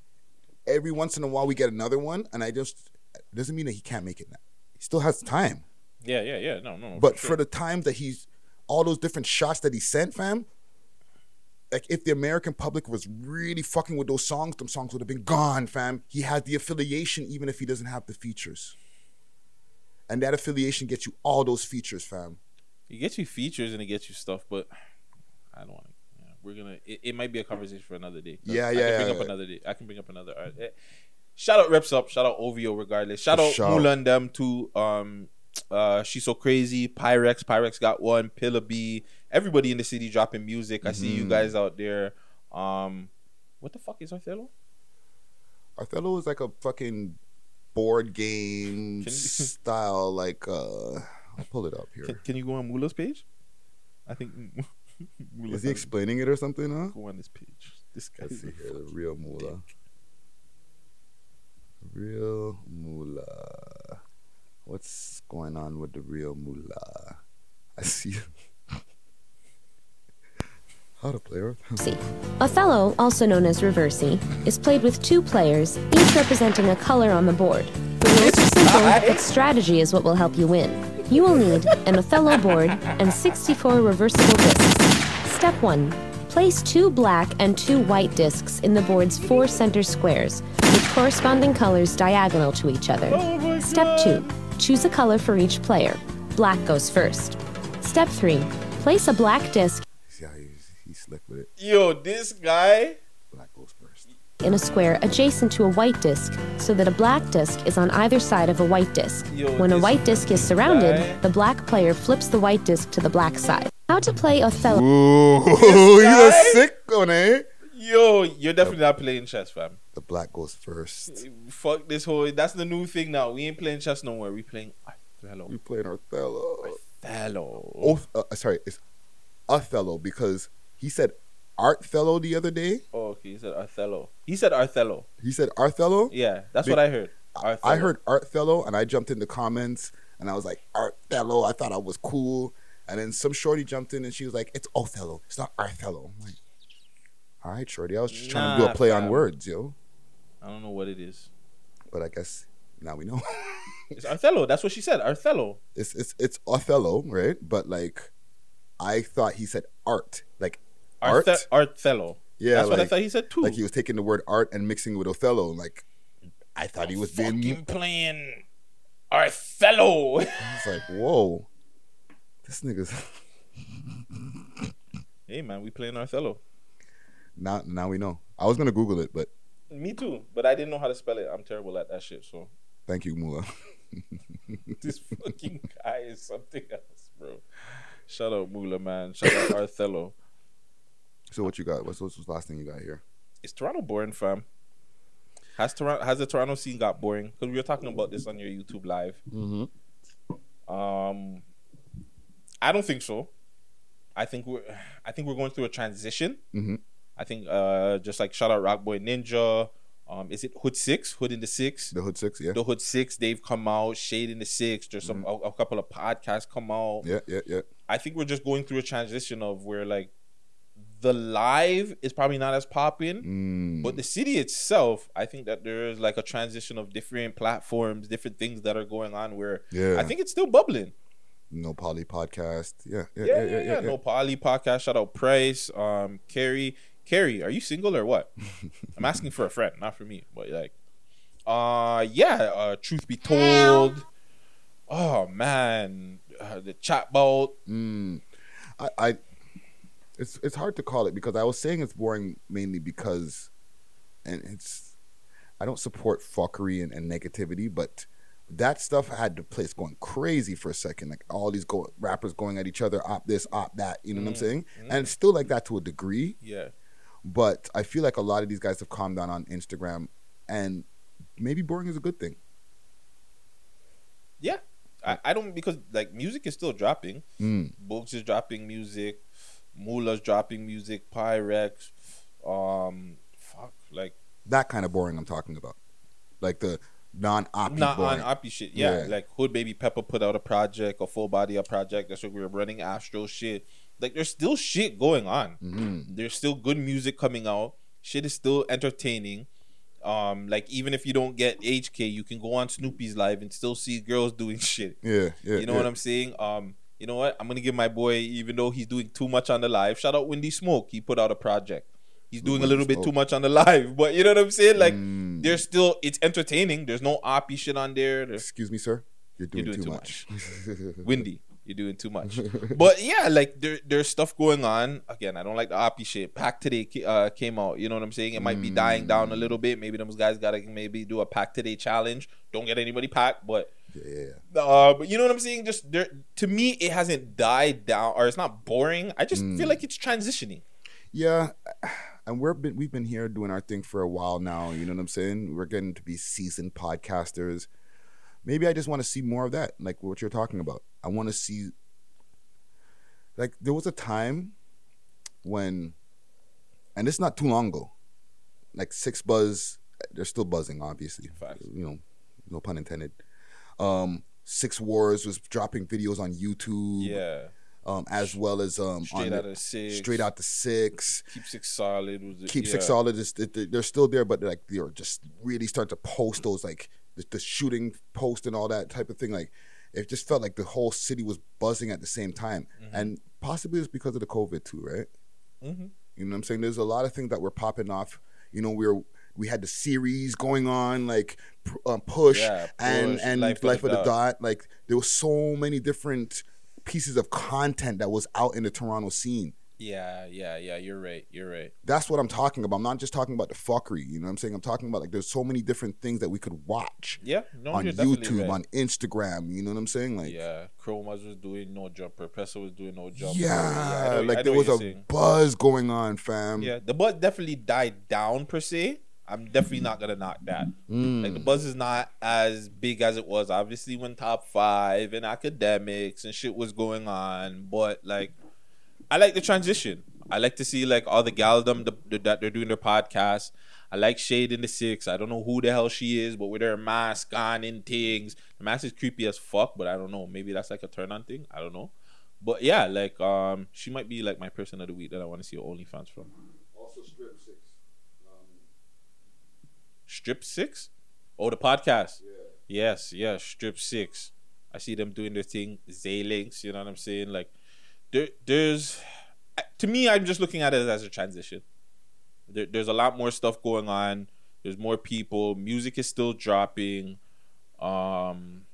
every once in a while we get another one, and I just it doesn't mean that he can't make it now. He still has time. Yeah, yeah, yeah. No, no. but for, for the time that he's all those different shots that he sent, fam. Like if the American public was really fucking with those songs, them songs would have been gone, fam. He has the affiliation even if he doesn't have the features. And that affiliation gets you all those features, fam. it gets you features and it gets you stuff, but I don't want to. Yeah, we're gonna. It, it might be a conversation for another day. Yeah, I yeah, can bring yeah, up yeah. another day. I can bring up another. art. Eh, Shout out reps up. Shout out OVO. Regardless. Shout out sure. Mula and them too. Um, uh, she's so crazy. Pyrex. Pyrex got one. Pilla B. Everybody in the city dropping music. I see you Mhm. guys out there. Um, what the fuck is Othello? Othello is like a fucking board game you- style, like uh I'll pull it up here. Can, can you go on Mula's page? I think. Is he explaining it or something, huh? Go on this page. This guy. Let's see here, the real Mula. Real Mula. What's going on with the real Mula? I see. How to play her? See. Othello, also known as Reversi, is played with two players, each representing a color on the board. The rules are simple, but strategy is what will help you win. You will need an Othello board and 64 reversible discs. Step 1. Place two black and two white discs in the board's four center squares, with corresponding colors diagonal to each other. Step 2. Choose a color for each player. Black goes first. Step 3. Place a black disc slick with it. Yo, this guy. Black goes first. in a square adjacent to a white disc so that a black disc is on either side of a white disc. Yo, when a white disc is surrounded, guy- the black player flips the white disc to the black side. How to play Othello. Ooh, he's a sick one, eh? Yo, you're definitely not playing chess, fam. The black goes first. Fuck this whole. That's the new thing now. We ain't playing chess no more. We playing Othello. We playing Othello. Othello. Oh, uh, sorry, it's Othello because he said Arthello the other day. Oh, okay. He said Othello. He said Othello. He said Arthello. Yeah, that's Be- what I heard. I Othello. heard Arthello, and I jumped in the comments, and I was like Arthello. I thought I was cool, and then some shorty jumped in, and she was like, "It's Othello. It's not Arthello." I'm like, "All right, shorty. I was just trying to do a play on words, yo." I don't know what it is. But I guess now we know. It's Othello. That's what she said. Othello. it's it's it's Othello, right? But like, I thought he said art, like art. Arthe- Othello. Yeah, that's what I thought he said too. Like he was taking the word art and mixing with Othello. Like I thought he was being. playing Othello. It's like whoa, this nigga's hey man, we playing Othello. now. Now we know. I was gonna Google it, but Me too, but I didn't know how to spell it. I'm terrible at that shit. So thank you, Mula. this fucking guy is something else, bro. Shout out Mula, man. Shout out Othello. So what you got? What's what's the last thing you got here? Is Toronto boring, fam? Has Toronto has the Toronto scene got boring? Because we were talking about this on your YouTube live. Mm-hmm. Um, I don't think so. I think we're I think we're going through a transition. Mhm. I think uh just like shout out Rockboy Ninja. Um, is it Hood Six? Hood in the Six? The Hood Six, yeah. The Hood Six. They've come out. Shade in the Six. There's some a, a couple of podcasts come out. Yeah, yeah, yeah. I think we're just going through a transition of where like the live is probably not as popping, Mm. but the city itself, I think that there is like a transition of different platforms, different things that are going on. Where Yeah. I think it's still bubbling. No Poly podcast. Yeah, yeah, Yeah, yeah, yeah. No Poly podcast. Shout out Price. Um, Carrie. Carrie, are you single or what? I'm asking for a friend, not for me. But like, uh, yeah. Uh, truth be told, oh man, uh, the chatbot. Mm. I, I, it's it's hard to call it because I was saying it's boring mainly because, and it's, I don't support fuckery and, and negativity, but that stuff had the place going crazy for a second. Like all these go rappers going at each other, op this, op that. You know what I'm Mm, saying? mm. And it's still like that to a degree. Yeah. But I feel like a lot of these guys have calmed down on Instagram, and maybe boring is a good thing. Yeah. I, I don't because like music is still dropping. Mm. Books is dropping music. Mula's dropping music. Pyrex. Um, fuck, like That kind of boring I'm talking about, like the non-op. not boring. on oppie shit. Yeah, Yeah. like Hood Baby Pepper put out a project, a full body of project. That's what we were running. Astro shit. Like there's still shit going on. Mhm. There's still good music coming out. Shit is still entertaining. Um, like even if you don't get HK, you can go on Snoopy's live and still see girls doing shit. Yeah, yeah, You know yeah. what I'm saying? Um, you know what? I'm gonna give my boy, even though he's doing too much on the live. Shout out Windy Smoke. He put out a project. He's doing a Windy little bit too much on the live, but you know what I'm saying? Like, Mm. there's still it's entertaining. There's no oppie shit on there. There's, Excuse me, sir. You're doing, doing too, too much. Windy, you're doing too much. but yeah, like there, there's stuff going on. Again, I don't like the oppie shit. Pack today uh, came out. You know what I'm saying? It might be dying down a little bit. Maybe those guys gotta maybe do a pack today challenge. Don't get anybody packed, but yeah. uh, but you know what I'm saying? Just there to me, it hasn't died down, or it's not boring. I just Mm. feel like it's transitioning. Yeah, and we're been we've been here doing our thing for a while now. You know what I'm saying? We're getting to be seasoned podcasters. Maybe I just want to see more of that, like what you're talking about. I want to see. Like there was a time when, and it's not too long ago. Like Six Buzz, they're still buzzing, obviously. You know, no pun intended. Um, Six Wars was dropping videos on YouTube. Yeah. Um, as well as um, Straight on Outta the- Six. straight out the six. Keep six solid. Was it, Keep Six. Solid is they- they're still there, but like they're just really starting to post those like the, the shooting post and all that type of thing. Like it just felt like the whole city was buzzing at the same time, Mm-hmm. and possibly it's because of the COVID too, right? Mhm. You know what I'm saying? There's a lot of things that were popping off. You know, we were we had the series going on like um, push, Yeah, and Push, and Life life, of the the Dot. Like there was so many different pieces of content that was out in the Toronto scene. Yeah, yeah, yeah. You're right. You're right. That's what I'm talking about. I'm not just talking about the fuckery. You know what I'm saying? I'm talking about like there's so many different things that we could watch. Yeah, no, on YouTube, right. on Instagram. You know what I'm saying? Like, Yeah, Chromas was doing no jumper. Pressa was doing no jumper. yeah, know- like there was a saying. buzz going on, fam. Yeah, the buzz definitely died down per se. I'm definitely not gonna knock that. Mm. Like the buzz is not as big as it was, obviously, when top five and academics and shit was going on. But like, I like the transition. I like to see like all the galdom the, the, that they're doing their podcast. I like Shade in the Six. I don't know who the hell she is, but with her mask on and things, the mask is creepy as fuck. But I don't know. Maybe that's like a turn on thing. I don't know. But yeah, like um, she might be like my person of the week that I want to see OnlyFans from. Also, strip six. Strip Six? Oh, the podcast. Yeah. Yes, yes, Strip Six. I see them doing their thing. Zaylinks, you know what I'm saying? Like, there, there's, to me, I'm just looking at it as a transition. There, there's a lot more stuff going on. There's more people. Music is still dropping. Um,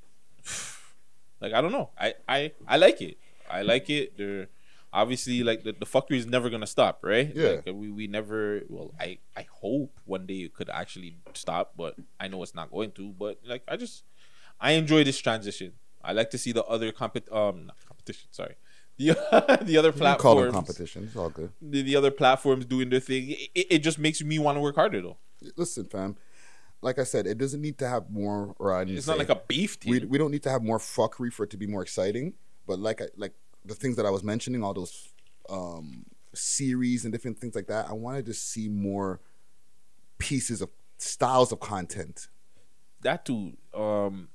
like I don't know. I, I, I like it. I like it. There, obviously, like the, the fuckery is never gonna stop, right? Yeah. Like, we we never. Well, I I hope one day it could actually stop, but I know it's not going to. But like I just, I enjoy this transition. I like to see the other compet um not competition. Sorry, the the other can call them platforms competition. It's all good. the, the other platforms doing their thing. It, it just makes me want to work harder though. Listen, fam. Like I said, it doesn't need to have more. Or I It's not say- like a beef We, team. we don't need to have more fuckery for it to be more exciting. But like I, like the things that I was mentioning, all those um, series and different things like that, I wanted to see more pieces of styles of content. that too. Um,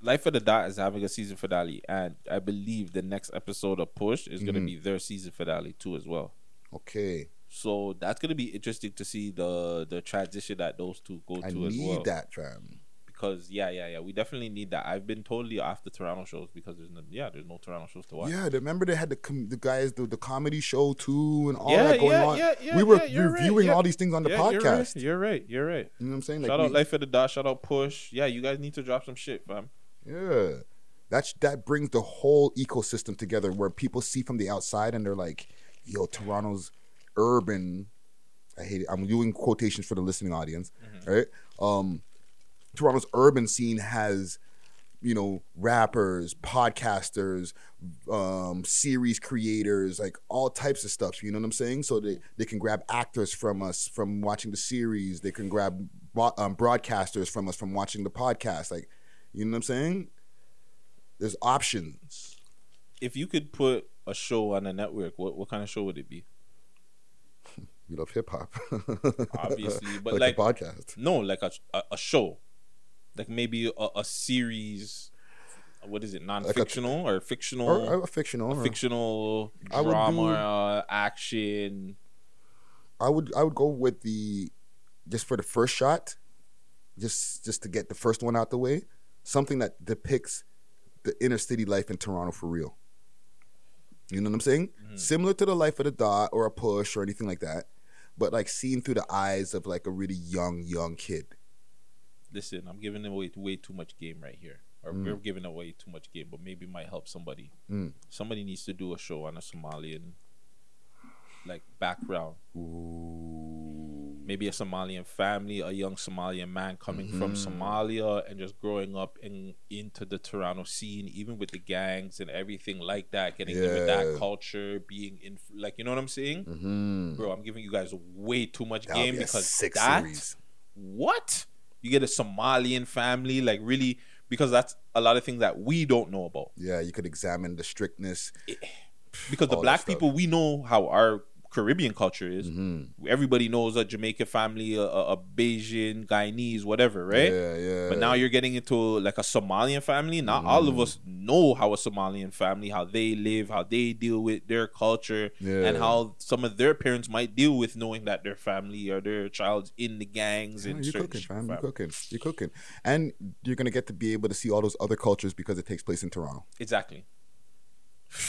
Life of the Dot is having a season finale, and I believe the next episode of Push is gonna Mhm. be their season finale too as well. Okay. So that's gonna be interesting to see the the transition that those two go I to as well. I need that, fam. Because yeah, yeah, yeah, we definitely need that. I've been totally off the Toronto shows because there's no yeah, there's no Toronto shows to watch. Yeah, remember they had the com- the guys the, the comedy show too and all Yeah, that going yeah, on. yeah, yeah, we were yeah, right, reviewing yeah. all these things on the Yeah, you're right, podcast. You're right. You're right. You know what I'm saying? Like shout out we- Life of the Dot. Shout out Push. Yeah, you guys need to drop some shit, fam. Yeah. That's that brings the whole ecosystem together where people see from the outside and they're like, yo, Toronto's urban I hate it. I'm doing quotations for the listening audience, right? Um Toronto's urban scene has you know rappers, podcasters, um, series creators, like all types of stuff. You know what I'm saying? So they they can grab actors from us from watching the series. They can grab um, broadcasters from us from watching the podcast. Like, you know what I'm saying? There's options. If you could put a show on a network, what what kind of show would it be? We love hip hop, Obviously, but like, like, a podcast. No, like a, a a show, like maybe a, a series. What is it? Non-fictional or fictional? Or- or fictional, A or- fictional I drama, do- action. I would I would go with the just for the first shot, just just to get the first one out the way, something that depicts the inner city life in Toronto for real. You know what I'm saying? Mm-hmm. Similar to the life of the dot or a push or anything like that, but like seen through the eyes of like a really young young kid. Listen, I'm giving away way too much game right here, or Mm. we're giving away too much game, but maybe it might help somebody. Mm. Somebody needs to do a show on a Somalian like background. Maybe a Somalian family, a young Somalian man coming from Mhm. Somalia and just growing up in into the Toronto scene, even with the gangs and everything like that, getting in with that culture, being in like you know what I'm saying, Mhm. bro. I'm giving you guys way too much That would game be because that series. what you get a Somalian family, like really because that's a lot of things that we don't know about. Yeah, you could examine the strictness. Eh, because the black people we know how our Caribbean culture is. Mm-hmm. Everybody knows a Jamaican family, a, a, Bajan, Guyanese, whatever, right? Yeah, yeah. But now you're getting into like a Somalian family. Not all Mm-hmm. of us know how a Somalian family, how they live, how they deal with their culture, Yeah. and how some of their parents might deal with knowing that their family or their child's in the gangs Yeah, and you're cooking, fam. You're cooking. You're cooking, and you're gonna get to be able to see all those other cultures because it takes place in Toronto. Exactly.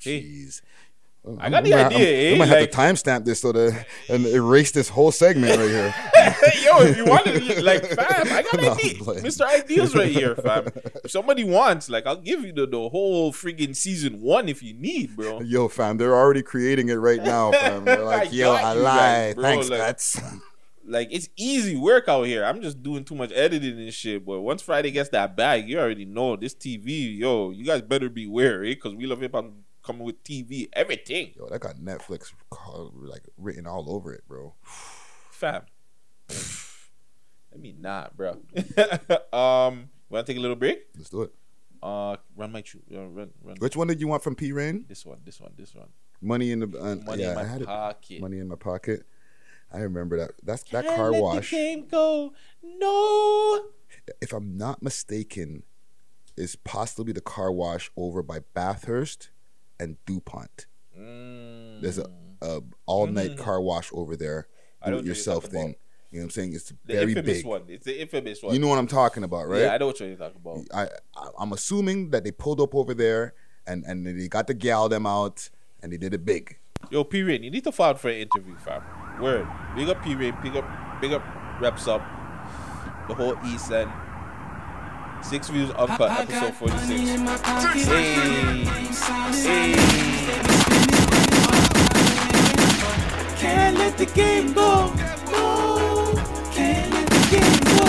Hey. I got the I'm- idea, I'm, eh? I'm gonna Like- have to timestamp this so that and erase this whole segment right here. Yo, if you want to, like, fam, I got No, idea. Mr. Ideas right here, fam. If somebody wants, like, I'll give you the, the whole freaking season one if you need, bro. Yo, fam, they're already creating it right now, fam. They're like, I yo, I lied. guys, Thanks, like- guts. Like, it's easy work out here. I'm just doing too much editing and shit. But once Friday gets that bag, you already know this TV, yo, you guys better beware, eh? Because we love hip hop coming with TV, everything, Yo, that got Netflix like written all over it, bro. fam. Let me not, bro. um, want to take a little break? Let's do it. Uh, run my tru- uh, run run. Which one did you want from P Reign? This one, this one, this one. Money in the uh, Money yeah, in my I had pocket. It. Money in my pocket. I remember that. That's that Can't car let the wash. game go. No. If I'm not mistaken, is possibly the car wash over by Bathurst and Dupont. There's a, a all night Mm. car wash over there. Do it yourself talking about. thing. You know what I'm saying? It's The very infamous big. one. It's the infamous one. You know what I'm talking about, right? Yeah, I know what you're talking about. I, I I'm assuming that they pulled up over there and and they got the gal them out and they did it big. Yo, P Reign, you need to file for an interview, fam. Word. Big up P Reign, big up, big up reps up. The whole East End. Six views uncut, episode 46. Hey. Can't let the game go. No. Can't let the game go.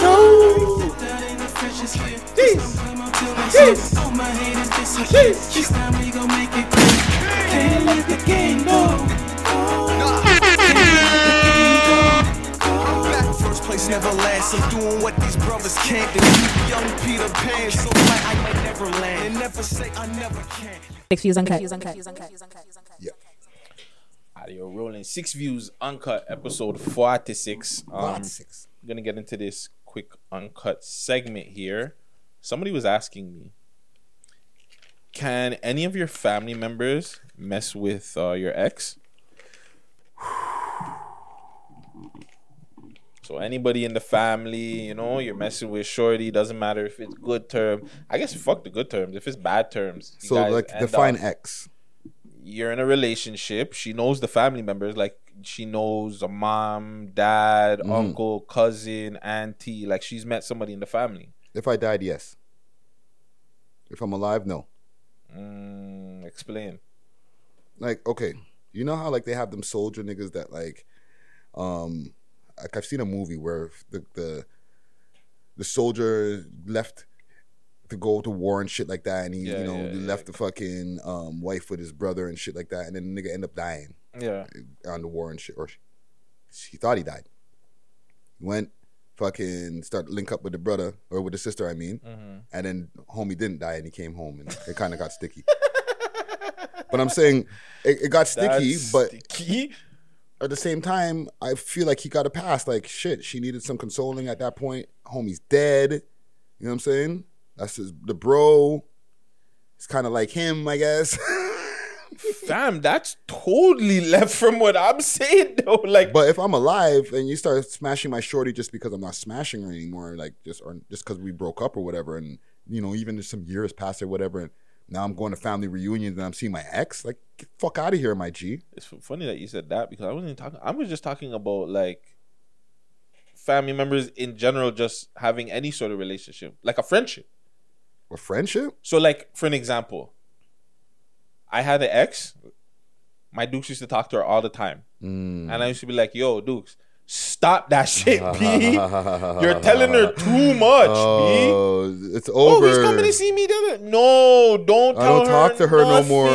No. Jeez. Jeez. All my haters disappear. This time we gon' make it clear. Can't let the game go. First place never lasts. I'm doing what these brothers can't do. Young Peter Pan, so like I might never land. And never say I never can. Six views uncut. Audio rolling. Six views uncut, episode 46. Um, 46. gonna get into this quick uncut segment here. Somebody was asking me, can any of your family members mess with uh, your ex? So anybody in the family, you know, you're messing with shorty, doesn't matter if it's good term. I guess fuck the good terms. If it's bad terms, you So like define up- X. You're in a relationship. She knows the family members, like she knows a mom, dad, Mhm. uncle, cousin, auntie. Like she's met somebody in the family. If I died, yes. If I'm alive, no. Mm, explain. Like, okay, you know how like they have them soldier niggas that like, um, like I've seen a movie where the the the soldier left to go to war and shit like that, and he Yeah, you know yeah, he left the fucking um wife with his brother and shit like that, and then the nigga end up dying. Yeah. on the war and shit, or she, she thought he died. Went fucking start link up with the brother or with the sister, I mean, Mhm. and then homie didn't die and he came home and it kind of got sticky. but I'm saying it, it got sticky, That's but sticky. At the same time, I feel like he got a pass. Like shit, she needed some consoling at that point. Homie's dead. You know what I'm saying? That's his, the bro. It's kind of like him, I guess. Fam, that's totally left from what I'm saying though. Like, but if I'm alive and you start smashing my shorty just because I'm not smashing her anymore, like just or just because we broke up or whatever, and you know even if some years pass or whatever, and now I'm going to family reunions and I'm seeing my ex, like get the fuck out of here, my G. it's funny that you said that because I wasn't even talking. I was just talking about like family members in general, just having any sort of relationship, like a friendship. A friendship? So, like for an example, I had an ex. My Dukes used to talk to her all the time, Mm. and I used to be like, "Yo, Dukes, stop that shit, B. You're telling her too much, B." Oh, it's Oh, he's coming to see me. the No, don't I don't talk to her no more.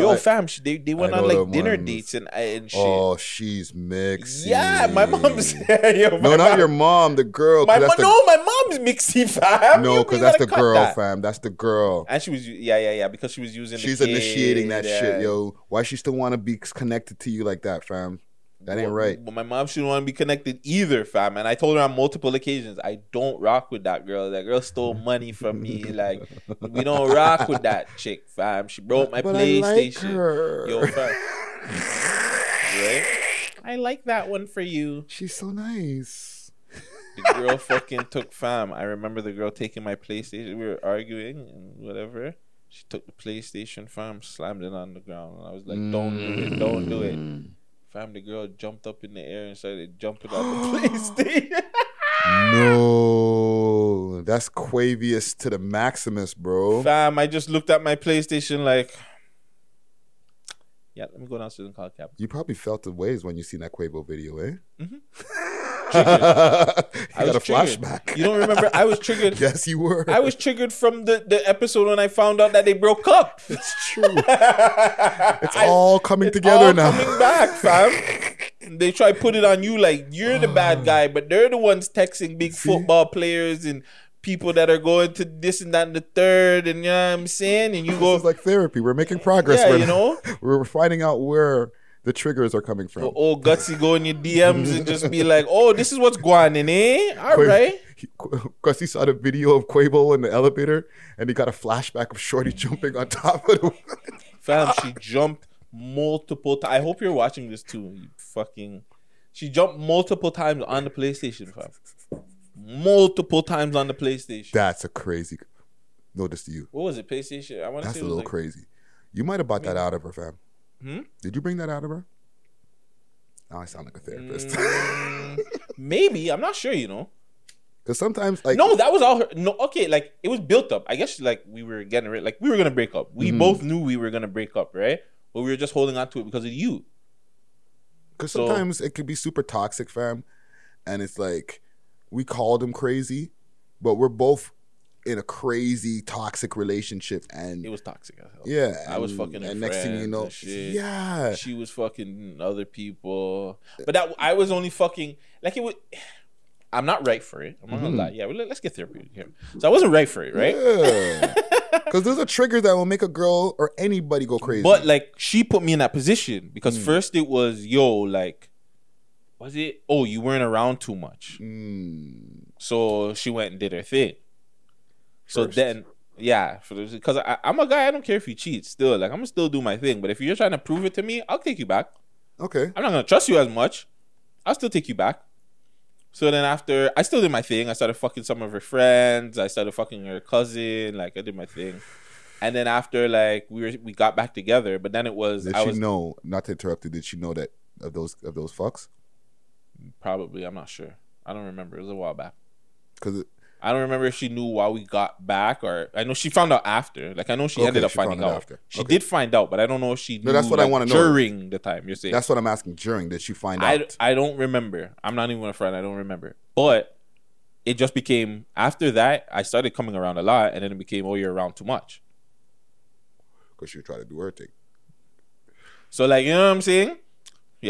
Yo, fam, they, they went I on like dinner ones. dates and and shit. Oh, she's mixy. yeah, my mom's. Yo, my No, not mom- your mom, the girl. My mom, the, no, my mom's mixy, fam. no, because that's the girl, that. fam. That's the girl. And she was, yeah, yeah, yeah, because she was using. She's initiating that kid, shit, yo. Why she still want to be connected to you like that, fam? That ain't right. But my mom shouldn't want to be connected either, fam. And I told her on multiple occasions, I don't rock with that girl. That girl stole money from me. Like, we don't rock with that chick, fam. She broke my But I like PlayStation. her. Yo, fam. right? I like that one for you. She's so nice. The girl fucking took fam. I remember the girl taking my PlayStation. We were arguing and whatever. She took the PlayStation, fam, slammed it on the ground. And I was like, don't do it, don't do it. Mm. Fam, the girl jumped up in the air and started jumping on the PlayStation. No, that's Quavius to the Maximus, bro. Fam, I just looked at my PlayStation like, yeah, let me go downstairs and call Cap. You probably felt the waves when you seen that Quavo video, eh? Mhm. Triggered. got I a was triggered. flashback. You don't remember? I was triggered. yes, you were. I was triggered from the, the episode when I found out that they broke up. It's true. it's all coming together all now. coming back, fam. They try to put it on you like you're the bad ah. guy, but they're the ones texting big football players and people that are going to this and that and the third, and you know what I'm saying? And you go This is like therapy. We're making progress. Yeah, We're- you know? we're finding out where the triggers are coming from. Oh, gutsy go in your DMs and just be like, "Oh, this is what's going on, eh? All right." Because he saw the video of Quavo in the elevator, and he got a flashback of Shorty jumping on top of the. Fam, she jumped multiple times. I hope you're watching this too. You fucking. She jumped multiple times on the PlayStation, fam. Multiple times on the PlayStation. That's a crazy. Notice to you. What was it? PlayStation. I want to That's a little like, crazy. You might have bought that out of her, fam. Hmm? Did you bring that out of her? Now I sound like a therapist. Mm, maybe I'm not sure. You know. Because sometimes, like, no, that was all her. No, okay, like it was built up. I guess like we were getting rid. Like we were gonna break up. We Mhm. both knew we were gonna break up, right? But we were just holding on to it because of you. Because So- sometimes it could be super toxic, fam. And it's like, we called him crazy, but we're both in a crazy, toxic relationship. And It was toxic as hell. Yeah. I was fucking. And next thing you know, yeah. she was fucking other people. But that I was only fucking like it was. I'm not right for it. I'm not Mhm. gonna lie. Yeah, well, let's get therapy here. So I wasn't right for it, right? Yeah. Because there's a trigger that will make a girl or anybody go crazy. But like she put me in that position because Mm. first it was yo like, was it? Oh, you weren't around too much. Mm. So she went and did her thing. So First. then, yeah, because I'm a guy. I don't care if you cheat. Still, like I'm gonna still do my thing. But if you're trying to prove it to me, I'll take you back. Okay. I'm not gonna trust you as much. I'll still take you back. So then after, I still did my thing. I started fucking some of her friends. I started fucking her cousin. Like I did my thing. And then after, like we were, we got back together. But then it was, Did I she was know? Not to interrupt you. Did she know that of those of those fucks? probably. I'm not sure. I don't remember. It was a while back. Because I don't remember if she knew while we got back, or I know she found out after. Like I know she Okay, ended up she finding out after. She Okay. did find out, but I don't know if she. No, that's knew, what I wanna know. during the time. You're saying that's what I'm asking. During did she find I, out? I don't remember. I'm not even a friend. I don't remember. But it just became after that. I started coming around a lot, and then it became oh you're around too much. Because she tried to do her thing. So like you know what I'm saying?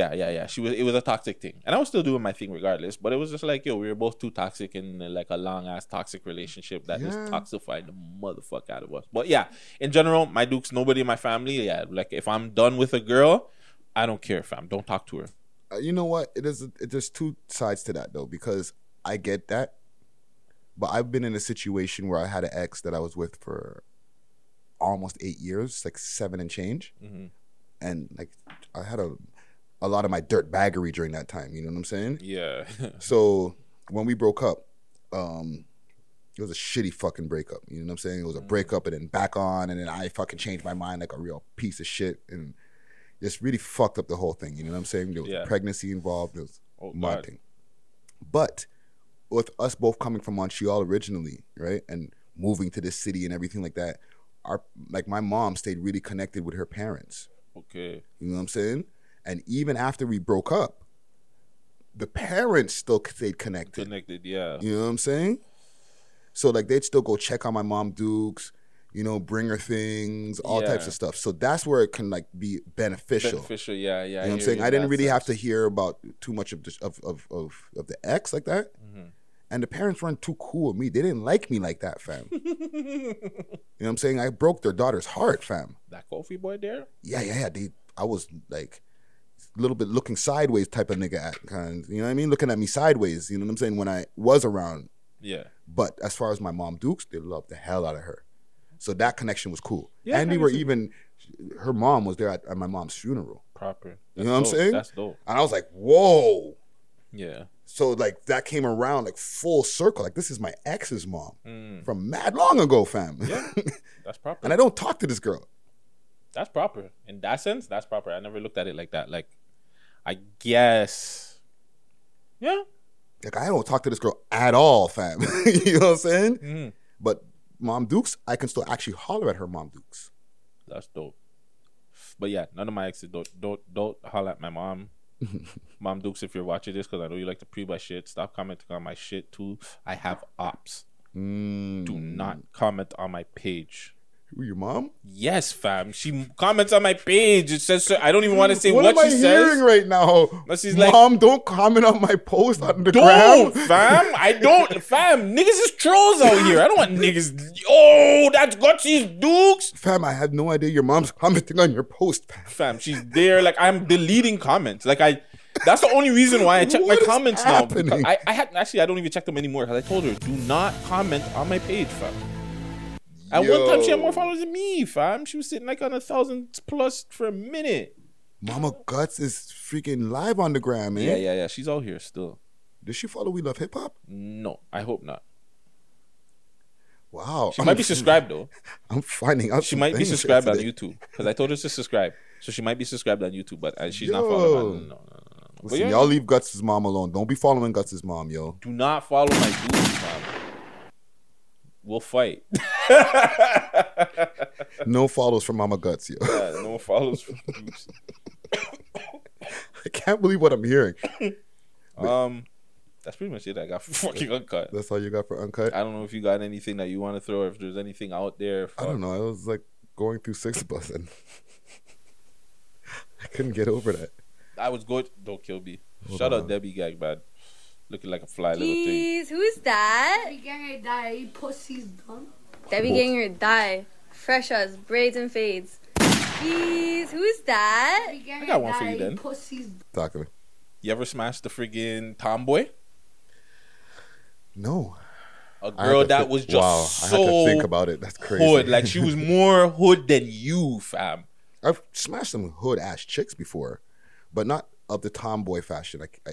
Yeah, yeah, yeah. She was. It was a toxic thing, and I was still doing my thing regardless. But it was just like yo, we were both too toxic in uh, like a long ass toxic relationship that just toxified the motherfucker out of us. But yeah, in general, my dukes, nobody in my family. Yeah, like if I'm done with a girl, I don't care, fam. Don't talk to her. Uh, you know what? It is. It, there's two sides to that though, because I get that, but I've been in a situation where I had an ex that I was with for almost eight years, like seven and change, Mhm. and like I had a a lot of my dirt baggery during that time. You know what I'm saying? Yeah. so when we broke up, um, it was a shitty fucking breakup. You know what I'm saying? It was a Mm. breakup and then back on, and then I fucking changed my mind like a real piece of shit, and just really fucked up the whole thing. You know what I'm saying? There was Yeah. pregnancy involved. There was Oh, my thing. But with us both coming from Montreal originally, right, and moving to this city and everything like that, our like my mom stayed really connected with her parents. Okay. You know what I'm saying? And even after we broke up, the parents still stayed connected. Connected. Yeah. You know what I'm saying? So like they'd still go check on my mom Dukes, you know, bring her things, all types of stuff. So that's where it can like be beneficial. Beneficial. Yeah. Yeah. You know what I'm saying? I didn't really have to hear about too much of the, of, of of of the ex like that. Mm-hmm. And the parents weren't too cool with me. They didn't like me like that, fam. you know what I'm saying? I broke their daughter's heart, fam. That coffee boy there. Yeah, yeah, yeah. They, I was like little bit looking sideways type of nigga at kind. You know what I mean? Looking at me sideways. You know what I'm saying? When I was around. Yeah. But as far as my mom Dukes, they loved the hell out of her. So that connection was cool. Yeah, and we were even. Her mom was there at, at my mom's funeral. Proper. You know what I'm saying? That's dope. And I was like, whoa. Yeah. So like that came around like full circle. Like this is my ex's mom Mm. from mad long ago, fam. Yeah. That's proper. and I don't talk to this girl. That's proper. In that sense, that's proper. I never looked at it like that. Like, I guess. Yeah. Like I don't talk to this girl at all, fam. you know what I'm saying? Mhm. But mom Dukes, I can still actually holler at her mom Dukes. That's dope. But yeah, none of my exes don't don't don't holler at my mom. mom Dukes, if you're watching this, because I know you like to pre my shit, stop commenting on my shit too. I have ops. Mm. Do not comment on my page. Who your mom? Yes, fam. She comments on my page. It says I don't even want to say what, what, am she I says. hearing right now? But she's like- Mom, don't comment on my post on the Don't, gram. fam. I don't, fam. Niggas is trolls out here. I don't want niggas. Oh, that's Gutsy's Dukes. Fam, I had no idea your mom's commenting on your post, fam. Fam, she's there. Like I'm deleting comments. Like I. That's the only reason why I check my What is comments now. I, I had actually I don't even check them anymore because I told her do not comment on my page, fam. At one time she had more followers than me, fam. She was sitting like on a thousand plus for a minute. Mama Guts is freaking live on the gram, man. Yeah, yeah, yeah. She's out here still. Does she follow We Love Hip Hop? No, I hope not. Wow. She might be subscribed though. I'm finding out. She might be subscribed on. YouTube because I told her to subscribe. So she might be subscribed on YouTube, but uh, she's not following. No, no, no. Listen, yeah, y'all leave Guts' mom alone. Don't be following Guts' mom, yo. do not follow my dudes, fam. We'll fight. No follows from Mama Guts, yo. Yeah, no follows from. I can't believe what I'm hearing. Um, that's pretty much it. I got for fucking uncut. That's all you got for uncut. I don't know if you got anything that you want to throw, or if there's anything out there. I don't know. I was like going through six bus and I couldn't get over that. I was good. Don't kill me. Hold Shout on. out Debbie Gag, man. Looking like a fly little thing. Please, who's that? Debbie Ganger die, pussy's done. Debbie Ganger die. Fresh us, braids and fades. Please, who's that? I got one for you then. Pussy's Talk to me. You ever smashed the friggin' tomboy? No. A girl that thi- was just wow, I so had to think about it. That's crazy. hood. Like she was more hood than you, fam. I've smashed some hood ass chicks before, but not of the tomboy fashion. Like, I,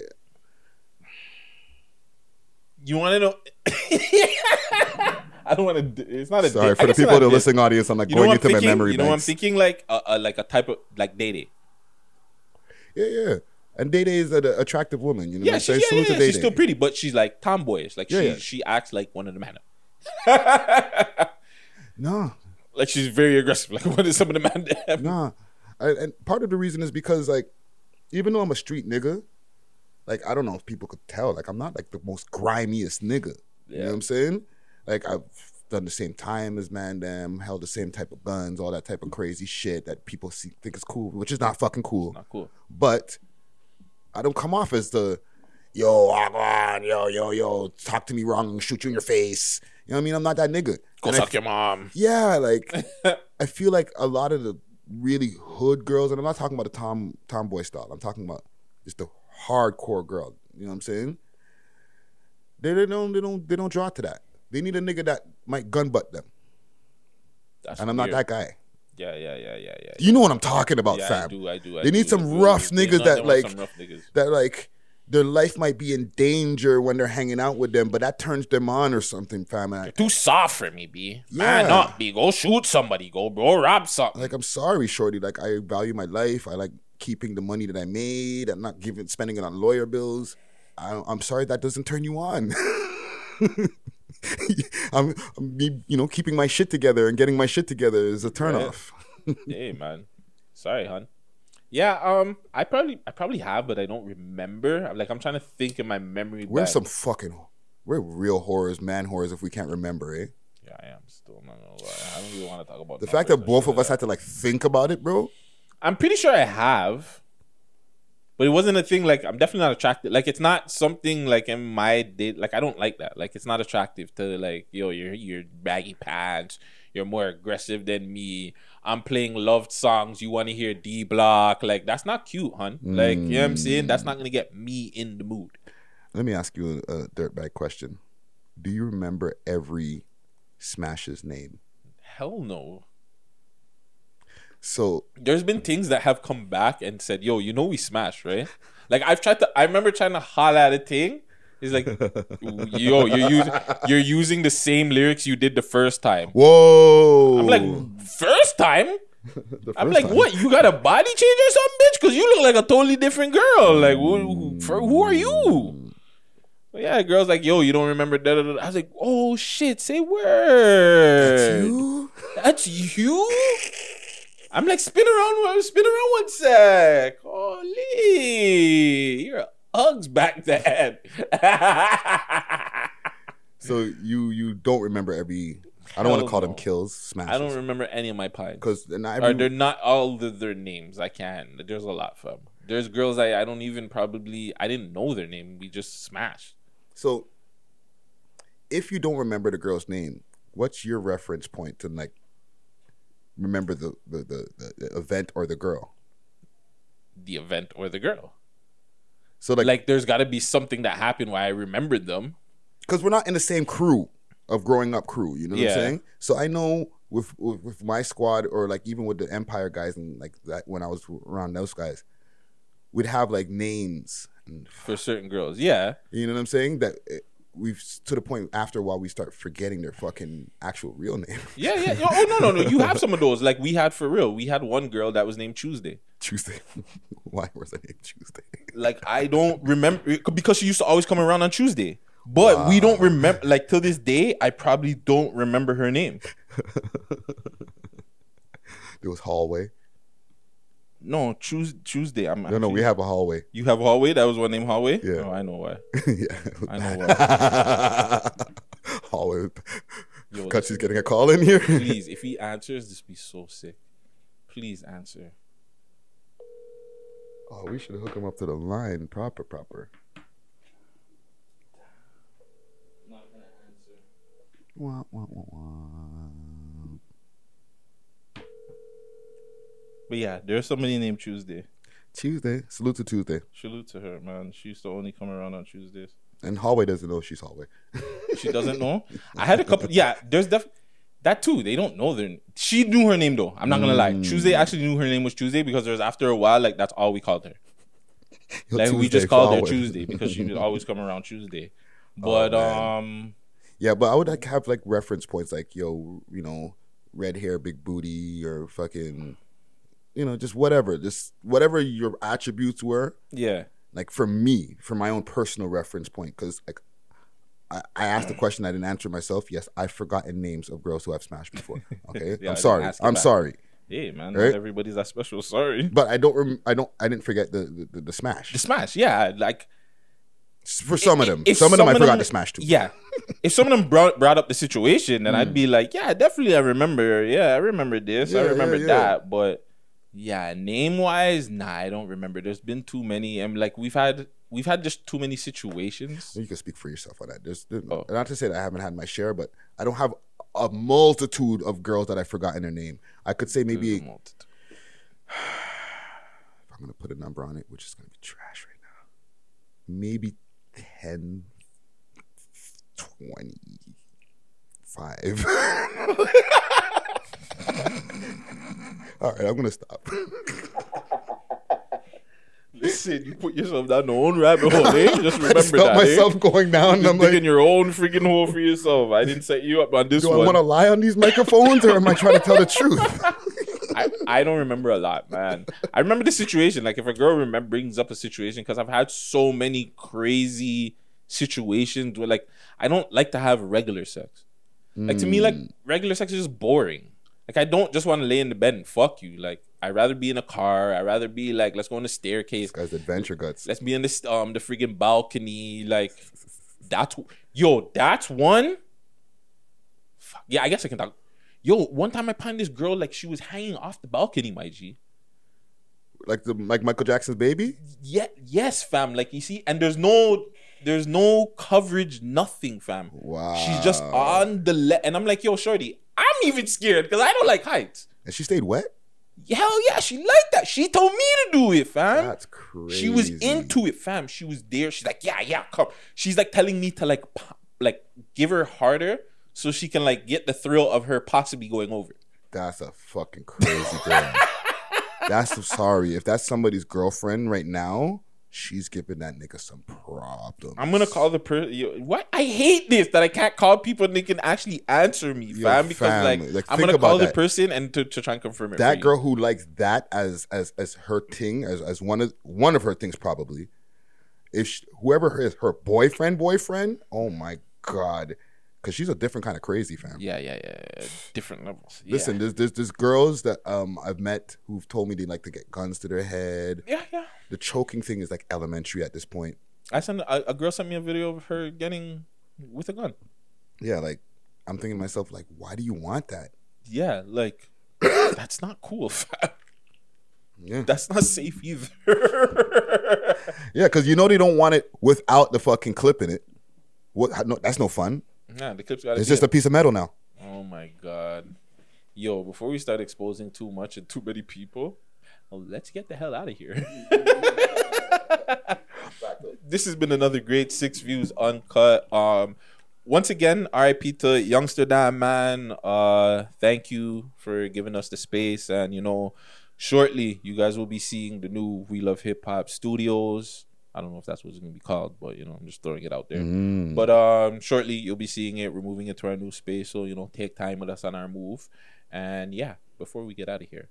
You want to know? I don't want to. It's not a. sorry di- for the people not in the a listening audience. I'm like You know going into I'm my thinking? memory You know what I'm banks. thinking? Like a, a like a type of like Day Day. Yeah, yeah. And Day Day is an attractive woman. You know, Yeah, what I'm she's, saying? yeah, yeah, to she's still pretty, but she's like tomboyish. Like Yeah, she yeah. she acts like one of the man. No, Like she's very aggressive. Like what is some of the man? nah. I, and part of the reason is because like, even though I'm a street nigga, like I don't know if people could tell. Like I'm not like the most grimiest nigga. You know what I'm saying? Like I've done the same time as man them, held the same type of guns, all that type of crazy shit that people see, think is cool, which is not fucking cool. Not cool. But I don't come off as the yo, on, yo, yo, yo, talk to me wrong, shoot you in your face. You know what I mean? I'm not that nigga. Go And suck your mom. yeah, like I feel like a lot of the really hood girls, and I'm not talking about the tom tomboy style. I'm talking about just the hardcore girl. You know what I'm saying? They, they don't they don't they don't draw to that. They need a nigga that might gun butt them. That's and I'm weird. not that guy. Yeah, yeah, yeah, yeah, yeah. You know what I'm talking about, Yeah, I fam. do, I do, I they need do, some rough. Niggas that like rough niggas. that like their life might be in danger when they're hanging out with them, but that turns them on or something, fam. I- Too soft for me, B. Yeah. Man up, B. Go shoot somebody. Go, go rob something. like I'm sorry, shorty. Like I value my life. I like keeping the money that I made. I'm not giving spending it on lawyer bills. I, I'm sorry that doesn't turn you on. I'm, I'm you know, keeping my shit together and getting my shit together is a turnoff. hey, man. Sorry, hon. Yeah, um, I probably, I probably have, but I don't remember. Like, I'm trying to think in my memory. We're back. some fucking, we're real horrors, man horrors. If we can't remember, eh? Yeah, I am still not gonna lie. I don't really want to talk about The fact that both of us had to like think about it, bro. I'm pretty sure I have, but it wasn't a thing. Like I'm definitely not attracted. Like it's not something like in my date. Like I don't like that. Like it's not attractive to like yo, you're you're baggy pants. You're more aggressive than me. I'm playing loved songs. You want to hear D Block? Like that's not cute, hun. Like you know what I'm saying? That's not gonna get me in the mood. Let me ask you a, a dirtbag question. Do you remember every Smash's name? Hell no. So There's been things that have come back and said, "Yo, you know we smashed, right?" Like I've tried to. I remember trying to holler at a thing. He's like, "Yo, you're using you're using the same lyrics you did the first time." Whoa! I'm like, first time. I'm like, time. what? You got a body change or something, bitch? Because you look like a totally different girl. Like, who, who, for, who are you? But yeah, girl's like, yo, you don't remember da, da, da. I was like, oh shit, say word. That's you? That's you? I'm like, spin around, spin around one sec. Holy, you're Uggs back then. So you you don't remember every? I don't want to Hell call them kills, smashes. I don't remember any of my pines. because or they're not all of their names. I can't. There's a lot from. There's girls I, I don't even probably I didn't know their name. We just smashed. So if you don't remember the girl's name, what's your reference point to like remember the the, the, the event or the girl? The event or the girl. So like, Like there's got to be something that happened why I remembered them. because we're not in the same crew of growing up crew. You know what Yeah. I'm saying? So I know with, with with my squad or like even with the Empire guys and like that when I was around those guys, we'd have like names. And, For certain girls, yeah. you know what I'm saying? That eh, we've to the point after a while we start forgetting their fucking actual real name. Yeah, yeah. Oh, oh no, no, no. You have some of those. Like we had for real. We had one girl that was named Tuesday. Tuesday. Why was her name Tuesday? Like I don't remember eh, because she used to always come around on Tuesday. But we don't remember. Like till this day, I probably don't remember her name. It was hallway. No, Tues Tuesday. I'm No, no, we have a hallway. You have hallway. That was one name hallway. Yeah. Oh, I know why. yeah. I know why. hallway. Yo, Gutsy's listen, getting a call in here. Please, if he answers, this be so sick. Please answer. Oh, we should hook him up to the line proper, proper. Wah, wah, wah, wah. But yeah, there's somebody named Tuesday. Tuesday. Salute to Tuesday. Salute to her, man. She used to only come around on Tuesdays. And hallway doesn't know she's hallway. She doesn't know. I had a couple. Yeah, there's def that too. They don't know their. She knew her name though. I'm not gonna lie. Mm. Tuesday actually knew her name was Tuesday because there's after a while like that's all we called her. Yo, like we just called her Tuesday because she would always come around Tuesday. But Oh, um, Yeah, but I would like have like reference points like yo, you know, red hair, big booty, or fucking, you know, just whatever, just whatever your attributes were. Yeah. Like for me, for my own personal reference point, because like I, I asked a question I didn't answer myself. Yes, I've forgotten names of girls who I've smashed before. Okay, Yeah, I I'm sorry. I'm that. sorry. Hey man, Right? everybody's that special. Sorry. But I don't. Rem- I don't. I didn't forget the the, the, the smash. The smash, yeah, like for some of them. if Some of them I forgot them- to smash too. Yeah. if some of them brought brought up the situation, then Mm. I'd be like, yeah, definitely I remember. Yeah, I remember this. I Yeah, yeah, remember yeah. that. But yeah, name wise, nah, I don't remember. There's been too many. And like we've had we've had just too many situations. You can speak for yourself on that. There's, there's Oh. not to say that I haven't had my share, but I don't have a multitude of girls that I've forgotten their name. I could say maybe. if I'm gonna put a number on it, which is gonna be trash right now, maybe 10, 25. All right, I'm gonna stop. Listen, you put yourself down the own rabbit hole, eh? Just remember I just felt that. myself eh? going down. Just I'm like, digging your own freaking hole for yourself. I didn't set you up on this do one. I want to lie on these microphones, or am I trying to tell the truth? I, I don't remember a lot, man. I remember the situation. Like if a girl remember brings up a situation, because I've had so many crazy situations where like I don't like to have regular sex. Like to me, like Mm. regular sex is just boring. Like I don't just want to lay in the bed and fuck you. Like I'd rather be in a car. I'd rather be like let's go on the staircase. Guy's adventure guts. Let's be in this um the freaking balcony. Like that's yo, that's one. Fuck. Yeah, I guess I can talk. Yo, one time I found this girl like she was hanging off the balcony, my G. like the like Michael Jackson's baby. Yeah, yes, fam. Like you see, and there's no there's no coverage, nothing, fam. Wow. She's just on the le- and I'm like, yo, shorty, I'm even scared because I don't like heights. And she stayed wet. Hell yeah, she liked that. She told me to do it, fam. That's crazy. She was into it, fam. She was there. She's like, yeah, yeah, come. She's like telling me to like, like give her harder so she can like get the thrill of her possibly going over. That's a fucking crazy thing. that's so sorry if that's somebody's girlfriend right now. She's giving that nigga some problems. I'm gonna call the person. What? I hate this that I can't call people and they can actually answer me, Yo, fam. Because like, like, I'm gonna call about the person and to, to try and confirm it. that girl who likes that as as as her thing as as one of one of her things probably if she, whoever is her boyfriend boyfriend oh my god because she's a different kind of crazy fam Yeah, yeah, yeah, yeah. Different levels. Yeah. listen there's, there's there's girls that um i've met who've told me they like to get guns to their head Yeah, yeah. the choking thing is like elementary at this point I sent a, a girl sent me a video of her getting with a gun. yeah like i'm thinking to myself like why do you want that Yeah, like that's not cool. Yeah. That's not safe either. yeah because you know they don't want it without the fucking clip in it what no, that's no fun Nah, the clip's got. it's just a piece of metal now Oh my god, yo! Before we start exposing too much and too many people, let's get the hell out of here. this has been another great six views uncut. Um, once again, RIP to Youngster Dan Man. Uh, thank you for giving us the space, and you know, shortly you guys will be seeing the new We Love Hip Hop Studios. I don't know if that's what it's gonna be called, but you know, I'm just throwing it out there. Mm. But um, shortly you'll be seeing it. We're moving into our new space, so you know, take time with us on our move. And yeah, before we get out of here,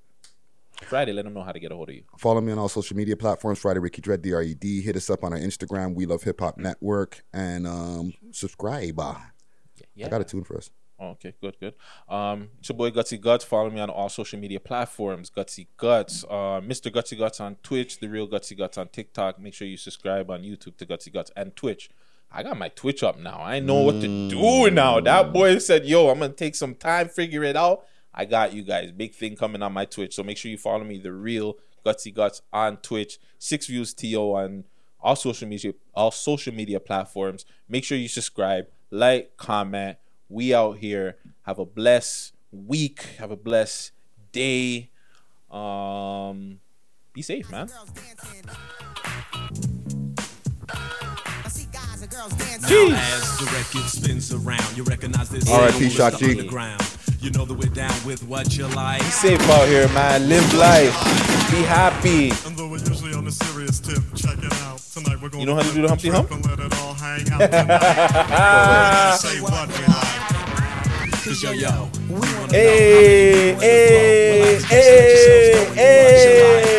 Friday, let them know how to get a hold of you. Follow me on all social media platforms. Friday Ricky Dred D R E D. Hit us up on our Instagram. We love hip hop network and um, subscribe. Yeah. I got a tune for us. Okay, good, good. Um, it's your boy Gutsy Guts. Follow me on all social media platforms. Gutsy Guts, uh, Mr. Gutsy Guts on Twitch, the real Gutsy Guts on TikTok. Make sure you subscribe on YouTube to Gutsy Guts and Twitch. I got my Twitch up now. I know what to do now. That boy said, "Yo, I'm gonna take some time, figure it out." I got you guys. Big thing coming on my Twitch. So make sure you follow me, the real Gutsy Guts on Twitch. Six views to on all social media, all social media platforms. Make sure you subscribe, like, comment. We out here. Have a blessed week. Have a blessed day. Um, be safe, man. Jeez. As the record spins around, you recognize this. R.I.P. single Shock G. the underground. You know that we're down with what you like. Be safe out here, man. Live life. Be happy. And though we're usually on a serious tip, check it out. Tonight we're You know how to do the Humpty Hump? and let it all hang out. Say what we like. Cause yo yo, we wanna Hey, hey, hey, hey.